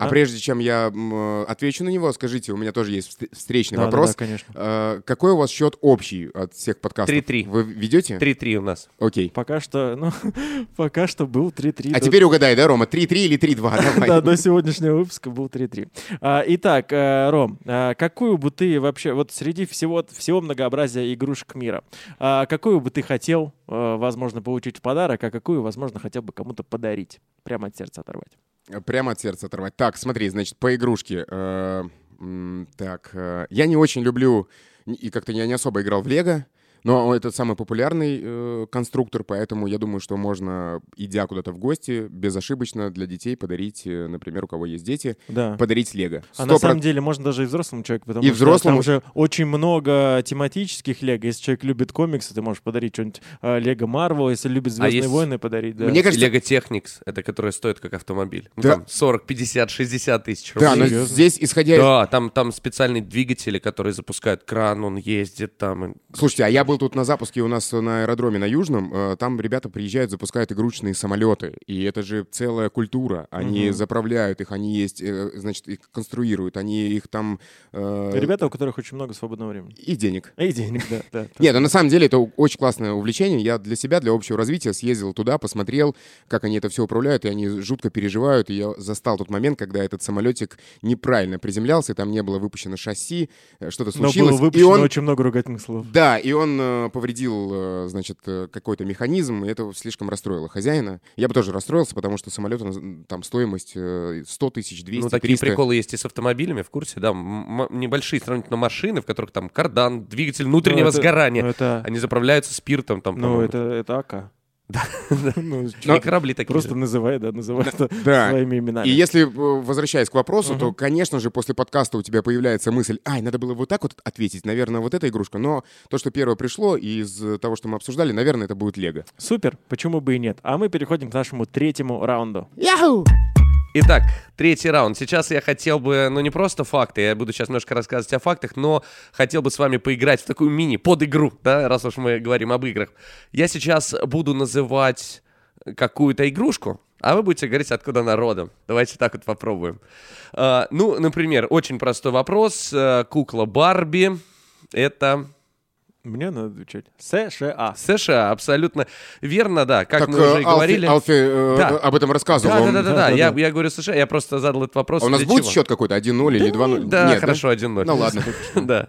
А, А? прежде чем я э, отвечу на него, скажите, у меня тоже есть вст- встречный Да, да, вопрос. да, конечно. Э, какой у вас счет общий от всех подкастов? 3-3. Вы ведете? 3-3 у нас. Окей. Пока что, ну, пока что был 3-3. А до- теперь угадай, да, Рома? 3-3 или 3-2? Давай. Да, до сегодняшнего выпуска был 3-3. А, итак, э, Ром, а, какую бы ты вообще, вот среди всего, всего многообразия игрушек мира, а, какую бы ты хотел, возможно, получить в подарок, а какую, возможно, хотел бы кому-то подарить? Прямо от сердца оторвать. Прямо от сердца оторвать. Так, смотри, значит, по игрушке. Э, Так, э, я не очень люблю и как-то я не особо играл в Лего. Но это самый популярный э, конструктор, поэтому я думаю, что можно, идя куда-то в гости, безошибочно для детей подарить, э, например, у кого есть дети, Да. подарить Лего. А на самом деле можно даже и взрослому человеку, потому И что взрослому. там же очень много тематических лего. Если человек любит комиксы, ты можешь подарить что-нибудь э, Лего Марвел, если любит Звездные есть- войны, подарить. Да. Мне кажется, Лего Техникс, это которое стоит как автомобиль. Ну, Да. Там 40, 50, 60 тысяч да, рублей. но Серьезно? здесь, исходя. Да, там, там специальные двигатели, которые запускают кран, он ездит там. и- Слушайте, а я, был тут на запуске у нас на аэродроме на Южном, э, там ребята приезжают, запускают игрушечные самолеты, и это же целая культура. Они Мгм. заправляют их, они есть, э, значит, их конструируют, они их там... э, Ребята, у которых очень много свободного времени. И денег. И денег, да. Нет, ну на самом деле это очень классное увлечение. Я для себя, для общего развития съездил туда, посмотрел, как они это все управляют, и они жутко переживают. И я застал тот момент, когда этот самолетик неправильно приземлялся, там не было выпущено шасси, э, что-то Но случилось. было и выпущено он очень много ругательных слов. Да, и он э, повредил, э, значит, э, какой-то механизм, и это слишком расстроило хозяина. Я бы тоже расстроился, потому что самолет, там стоимость э, 100 тысяч, 200, Ну, такие 300. приколы есть и с автомобилями, в курсе, да, м- м- небольшие сравнительно машины, в которых там кардан, двигатель внутреннего Ну, это- сгорания. ну, это, Они заправляются спиртом там, ну, по-моему. это, это АК. Ну, И корабли такие Просто называй, да, называй это Да. своими именами. И если, э, возвращаясь к вопросу, то, конечно же, после подкаста у тебя появляется мысль, ай, надо было вот так вот ответить, наверное, вот эта игрушка. Но то, что первое пришло из э, того, что мы обсуждали, наверное, это будет Лего. Супер, почему бы и нет. А мы переходим к нашему третьему раунду. Итак, третий раунд. Сейчас я хотел бы, ну не просто факты, я буду сейчас немножко рассказывать о фактах, но хотел бы с вами поиграть в такую мини-под-игру, да, раз уж мы говорим об играх. Я сейчас буду называть какую-то игрушку, а вы будете говорить, откуда она родом. Давайте так вот попробуем. А, ну, например, очень простой вопрос. А, Кукла Барби — это Мне надо отвечать. США. США, абсолютно верно, да, как так мы уже э, и Алфи, говорили. Алфи, э, Да. об этом рассказывал. Да, да, да, да, Да, да. да, Я, я говорю США, я просто задал этот вопрос. А у нас будет чего? счет какой-то? 1-0 или 2-0? Да, Нет, хорошо, 1-0. Ну ладно. Да.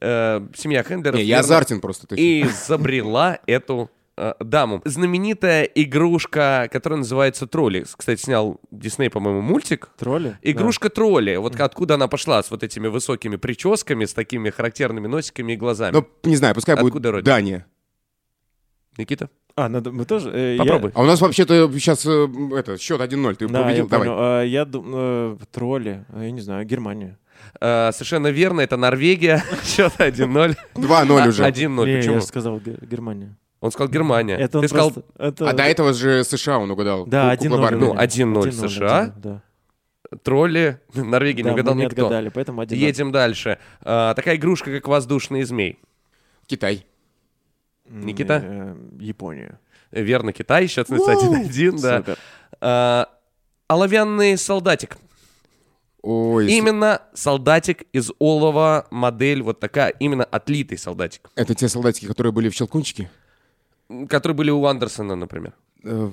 Э, Семья Хендеров Не, я азартен просто. точно. изобрела эту э, даму. Знаменитая игрушка, которая называется Тролли. Кстати, снял Дисней, по-моему, мультик. Тролли? Игрушка тролли. Вот откуда она пошла с вот этими высокими прическами, с такими характерными носиками и глазами. Ну, не знаю, пускай будет Откуда родина? Дания. Никита? Да. А, надо, мы тоже... э, я- Попробуй. А у нас вообще-то сейчас это, счет 1-0. Ты Да, я победил? Давай. понял. А, я думаю, тролли, а, я не знаю, Германия. Э, совершенно верно, это Норвегия. Счет 1-0. 2-0 уже. 1-0. Не, Почему? я же сказал Ге- Германия. Он сказал Германия. Это он Ты сказал, просто- это- А до этого же США он угадал. Да, Ку- кукла 1-0. Барби. Ну, 1-0 1-0, США. 1-0, Да, тролли. Норвегия не Да, угадал мы не никто. отгадали, поэтому 1 Едем дальше. А, такая игрушка, как воздушный змей. Китай. Никита? э, Япония. Верно, Китай, счет становится 1-1, да. Супер. А, оловянный солдатик. Ой, Именно солдатик из олова, модель вот такая, именно отлитый солдатик. это те солдатики, которые были в Щелкунчике? Которые были у Андерсона, например. Э,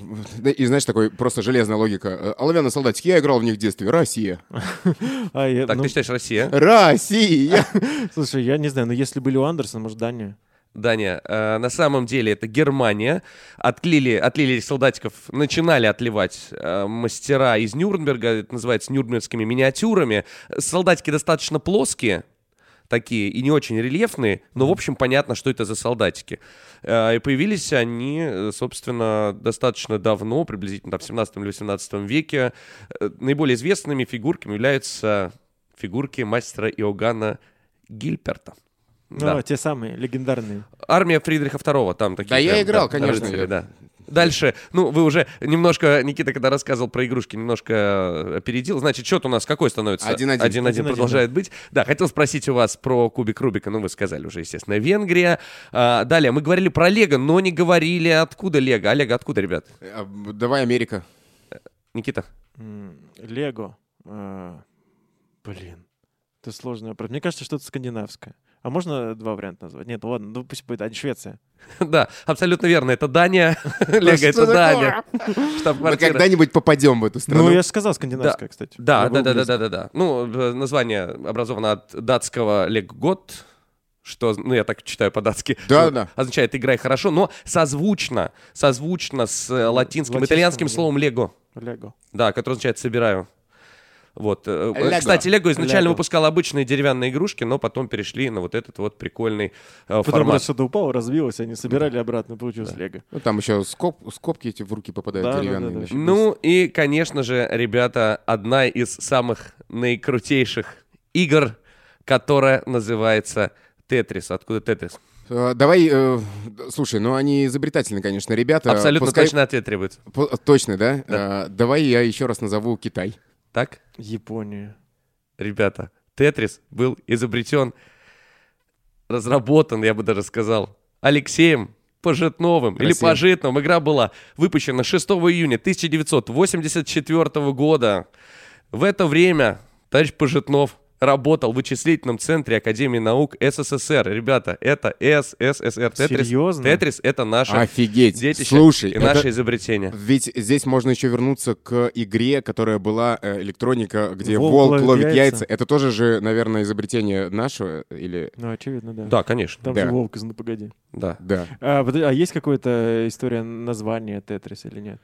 И знаешь, такой просто железная логика. Э, Оловянные солдатики, я играл в них в детстве. Россия. А, я- Так, ну, ты считаешь, Россия? Россия! Слушай, я не знаю, но если были у Андерсона, может, Дания? Даня, э, на самом деле это Германия. Отлили этих солдатиков, начинали отливать э, мастера из Нюрнберга, это называется нюрнбергскими миниатюрами. Солдатики достаточно плоские, такие и не очень рельефные, но в общем понятно, что это за солдатики. Э, И появились они, э, собственно, достаточно давно, приблизительно там, в 17 или 18 веке. Э, Наиболее известными фигурками являются фигурки мастера Иоганна Гильперта. Ну, Да. те самые, легендарные. Армия Фридриха II, там такие. Да, я прям, играл, конечно, рыцари, я- да. Дальше, ну, вы уже немножко, Никита, когда рассказывал про игрушки, немножко э, опередил. Значит, счет у нас какой становится? 1-1. 1-1 1-1, продолжает быть. Да, хотел спросить у вас про кубик Рубика. Ну, вы сказали уже, естественно, Венгрия. А, далее, мы говорили про Лего, но не говорили, откуда Лего. А Лего откуда, ребят? А, Давай Америка. Никита? Лего. А, Блин. Это сложно. вопрос. Мне кажется, что-то скандинавское. А можно два варианта назвать? Нет, ладно, ну пусть будет. А Швеция. Да, абсолютно верно. Это Дания. Лего — это? Дания. Мы когда-нибудь попадем в эту страну. Ну, я же сказал скандинавская, кстати. Да, да, да, да, да, да. Ну, э, название образовано от датского леггот, что, ну, я так читаю по-датски, Да, да. означает «играй хорошо», но созвучно, созвучно с э, латинским, итальянским словом «лего», Лего. да, которое означает «собираю». Вот. э, э, Лего. Кстати, Лего изначально Лего. выпускал обычные деревянные игрушки, но потом перешли на вот этот вот прикольный э, Потом формат. что-то упало, разбилось, они собирали обратно, получилось Лего. Ну, там еще скоб- скобки эти в руки попадают Да, да, деревянные. да, да. да. Ну и, конечно же, ребята, одна из самых наикрутейших игр, которая называется Тетрис. Откуда Тетрис? Э, Давай, э, слушай, ну они изобретательны, конечно, ребята. Абсолютно Пускай- точный ответ требуется. По- Точно, да? Э, Давай я еще раз назову Китай. Так, Япония. ребята, Тетрис был изобретен, разработан, я бы даже сказал, Алексеем Пожитновым или Красиво. Пожитновым. Игра была выпущена 6 июня 1984 года. В это время товарищ Пожитнов работал в вычислительном центре Академии наук СССР. Ребята, это СССР. Тетрис, Серьезно? Тетрис это наше Офигеть. детище Слушай, и это- наше изобретение. Ведь здесь можно еще вернуться к игре, которая была э, электроника, где Волк волк, ловит ловит яйца. яйца. Это тоже же, наверное, изобретение нашего или... Ну, очевидно, да. Да, конечно. Там Да. же волк из «Ну, погоди». Да. Да. А, а есть какая-то история названия Тетрис или нет?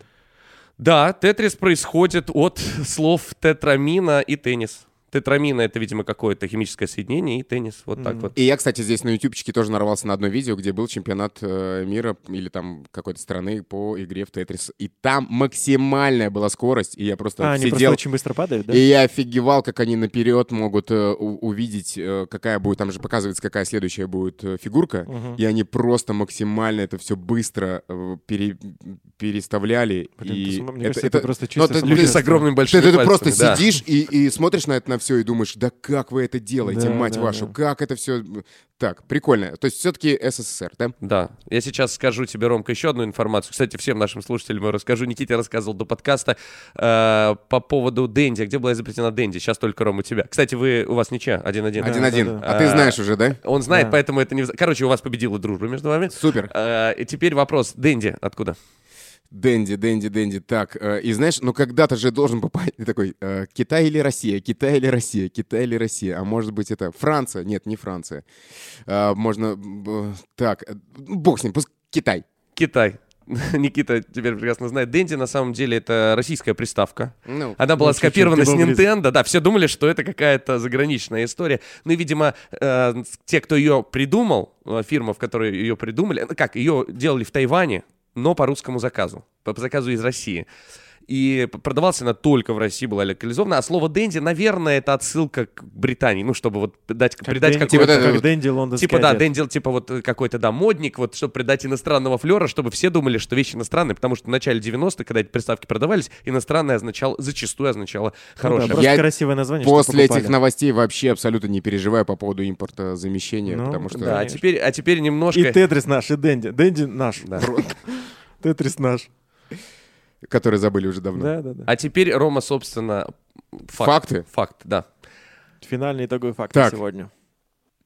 Да, тетрис происходит от слов тетрамина и теннис. Тетрамина это, видимо, какое-то химическое соединение, и теннис. Вот так Мгм. вот. И я, кстати, здесь на ютубчике тоже нарвался на одно видео, где был чемпионат э, мира или там какой-то страны по игре в Тетрис. И там максимальная была скорость, и я просто А, они просто сидел... очень быстро падают, да? И я офигевал, как они наперед могут э, у- увидеть, э, какая будет, там же показывается, какая следующая будет э, фигурка, Мгм. и они просто максимально это все быстро э, пере- переставляли. Блин, и ты см- мне кажется, это просто ну, чисто ты- случайно. Люди с огромными ты, большими ты- ты пальцами, просто да. сидишь и, и смотришь на это на все и думаешь, да как вы это делаете, Да, мать да, вашу, да. как это все так прикольно. То есть все-таки СССР, да? Да. Я сейчас скажу тебе, Ромка, еще одну информацию. Кстати, всем нашим слушателям я расскажу. Никите рассказывал до подкаста э, по поводу Дэнди. А Где была изобретена Дэнди? Сейчас только, Ром, у тебя. Кстати, вы, у вас ничья, один-один. Один-один. да, да. А ты А, знаешь уже, да? Он знает, Да. поэтому это не... Короче, у вас победила дружба между вами. Супер. Э, и теперь вопрос. Дэнди откуда? Дэнди, Дэнди, Дэнди. Так, э, и знаешь, ну когда-то же должен попасть ты такой, э, Китай или Россия, Китай или Россия, Китай или Россия. А может быть это Франция? Нет, не Франция. А, можно, так, э, бог с ним, пусть Китай. Китай. Никита теперь прекрасно знает. Дэнди на самом деле это российская приставка. Ну, Она была Ну, скопирована с. Nintendo. Да, все думали, что это какая-то заграничная история. Ну и, видимо, э, те, кто ее придумал, э, фирма, в которой ее придумали, ну как, ее делали в Тайване, но по русскому заказу, по, заказу из России. И п- продавалась она только в России, была локализована. А слово «дэнди», наверное, это отсылка к Британии. Ну, чтобы вот дать, придать Дэнди- какое-то... Типа, да, как Дэнди лондонский Типа, да, одет. Дэнди, типа вот э, какой-то, да, модник, вот, чтобы придать иностранного флера, чтобы все думали, что вещи иностранные, потому что в начале 90-х, когда эти приставки продавались, иностранное означало, зачастую означало Ну да, хорошее. просто Я красивое название, После этих новостей вообще абсолютно не переживаю по поводу импорта замещения, Ну, потому что... да, а теперь, а теперь немножко... И Тетрис наш, и Дэнди. Дэнди наш. Да. Тетрис наш. Которые забыли уже давно. Да, да, да. А теперь, Рома, собственно, факт. Факты? Факт, да. Финальный итоговый факт Так. на сегодня.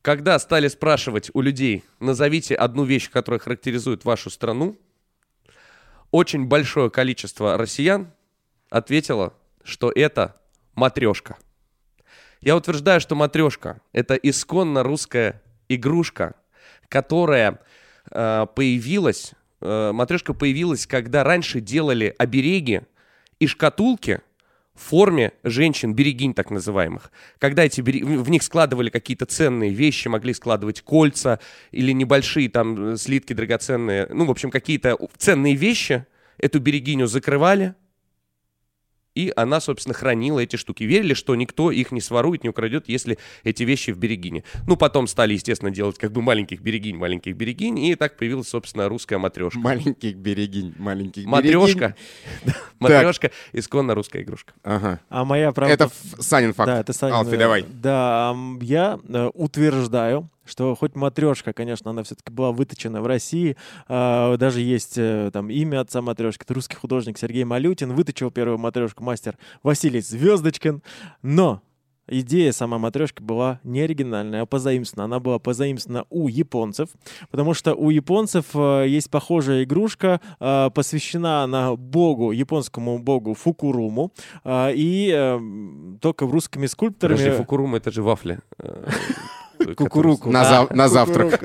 Когда стали спрашивать у людей, назовите одну вещь, которая характеризует вашу страну, очень большое количество россиян ответило, что это матрешка. Я утверждаю, что матрешка — это исконно русская игрушка, которая э, появилась, э, матрешка появилась, когда раньше делали обереги и шкатулки в форме женщин, берегинь так называемых. Когда эти бере- в в них складывали какие-то ценные вещи, могли складывать кольца или небольшие там э, слитки драгоценные, ну, в общем, какие-то ценные вещи, эту берегиню закрывали, и она, собственно, хранила эти штуки. Верили, что никто их не сворует, не украдет, если эти вещи в берегине. Ну, потом стали, естественно, делать как бы маленьких берегинь, маленьких берегинь, и так появилась, собственно, русская матрешка. Маленьких берегинь, маленьких берегинь. Матрешка. Матрешка, исконно русская игрушка. Ага. А моя правда... Это Санин факт. Да, это Санин, Алфи, э, давай. Да, м, я э, утверждаю, что хоть матрешка, конечно, она все-таки была выточена в России, а, даже есть э, там имя отца матрешки, это русский художник Сергей Малютин, выточил первую матрешку мастер Василий Звездочкин, но Идея сама матрешки была не оригинальная, а позаимствована. Она была позаимствована у японцев, потому что у японцев э, есть похожая игрушка, э, посвящена она богу, японскому богу Фукуруму, и только в русскими скульпторами... Подожди, фукурума это же вафли. Кукуруку. На, на завтрак.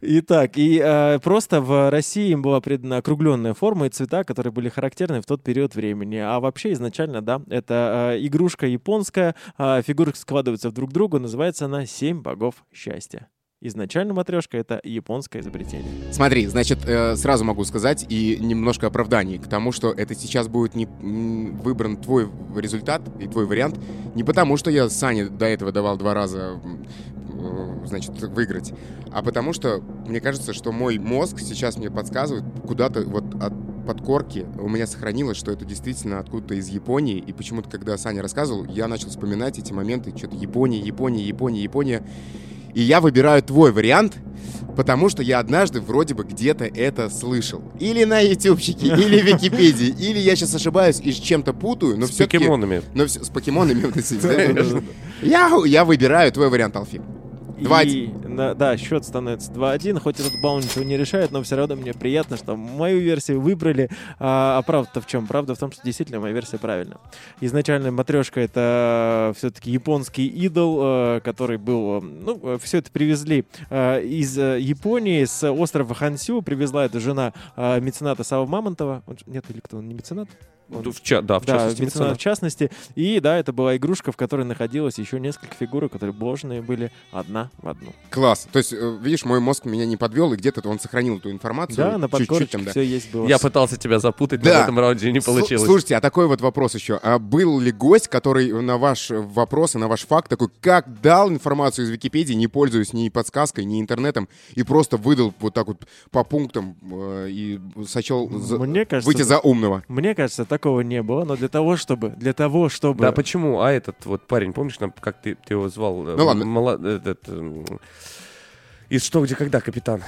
Итак, и э, просто в России им была придана округленная форма и цвета, которые были характерны в тот период времени. А вообще изначально, да, это э, игрушка японская, э, фигурки складываются в друг друга, называется она «Семь богов счастья». Изначально матрешка — это японское изобретение. Смотри, значит, э, сразу могу сказать и немножко оправданий к тому, что это сейчас будет не выбран твой результат и твой вариант не потому, что я Сане до этого давал два раза, э, значит, выиграть, а потому что мне кажется, что мой мозг сейчас мне подсказывает куда-то вот от подкорки. У меня сохранилось, что это действительно откуда-то из Японии, и почему-то, когда Саня рассказывал, я начал вспоминать эти моменты, что-то Япония, Япония, Япония, Япония, и я выбираю твой вариант, потому что я однажды вроде бы где-то это слышал. Или на ютубчике, или в Википедии, или я сейчас ошибаюсь и с чем-то путаю, но все С покемонами. Но все, с покемонами вот эти. Я выбираю твой вариант, Алфим. 2 И, да, да, счет становится 2-1, хоть этот баун ничего не решает, но все равно мне приятно, что мою версию выбрали. А, а правда-то в чем? Правда в том, что действительно моя версия правильная. Изначально матрешка это все-таки японский идол, э, который был... Ну, все это привезли э, из э, Японии, с острова Хансю. Привезла эта жена мецената Сава Мамонтова. Нет, или кто он, не меценат? В ча- Да, в да, частности, меценат. в частности. И да, это была игрушка, в которой находилось еще несколько фигурок, которые бложные были одна в одну. Класс. То есть, э, видишь, мой мозг меня не подвел, и где-то он сохранил эту информацию. Да, на подкорочке да. все есть было. Я пытался тебя запутать, но Да. в этом раунде не получилось. Слушайте, а такой вот вопрос еще. А был ли гость, который на ваш вопрос и на ваш факт такой, как дал информацию из Википедии, не пользуясь ни подсказкой, ни интернетом, и просто выдал вот так вот по пунктам э, и сочел за- Мне кажется, выйти за умного? мне кажется, такого не было, но для того, чтобы, для того, чтобы... Да, почему? А этот вот парень, помнишь, нам, как ты, ты его звал? Ну ладно. Мала- этот, м, из что, где, когда, капитан?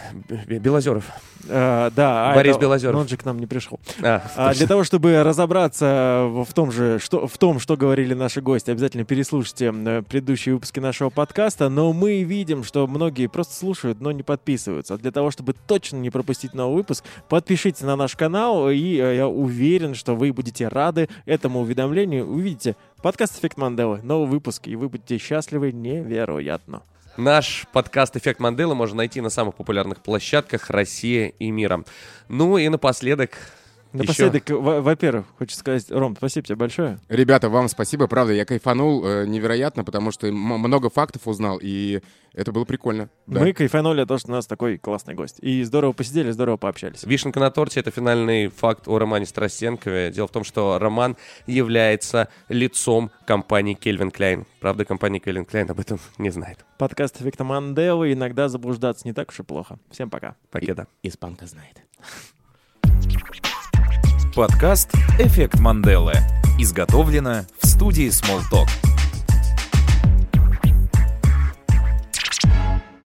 Белозеров. э, да, а Борис это- Белозеров. он же к нам не пришел. А, А для того, чтобы разобраться в в том же, что, в том, что говорили наши гости, обязательно переслушайте э, предыдущие выпуски нашего подкаста. Но мы видим, что многие просто слушают, но не подписываются. А для того, чтобы точно не пропустить новый выпуск, подпишитесь на наш канал, и э, я уверен, что вы будете рады этому уведомлению. Увидите подкаст «Эффект Манделы», новый выпуск, и вы будете счастливы невероятно. Наш подкаст «Эффект Манделы» можно найти на самых популярных площадках России и мира. Ну и напоследок... Напоследок, во- во-первых, хочу сказать, Ром, спасибо тебе большое. Ребята, вам спасибо, правда, я кайфанул э, невероятно, потому что много фактов узнал, и это было прикольно. Да. Мы кайфанули от того, что у нас такой классный гость. И здорово посидели, здорово пообщались. Вишенка на торте — это финальный факт о романе Страстенкове. Дело в том, что роман является лицом компании Кельвин Кляйн. Правда, компания Кельвин Кляйн об этом не знает. Подкаст «Эффекта Манделы». Иногда заблуждаться не так уж и плохо. Всем пока. Покеда. Испанка знает. Подкаст «Эффект Манделы». Изготовлено в студии Smalltalk.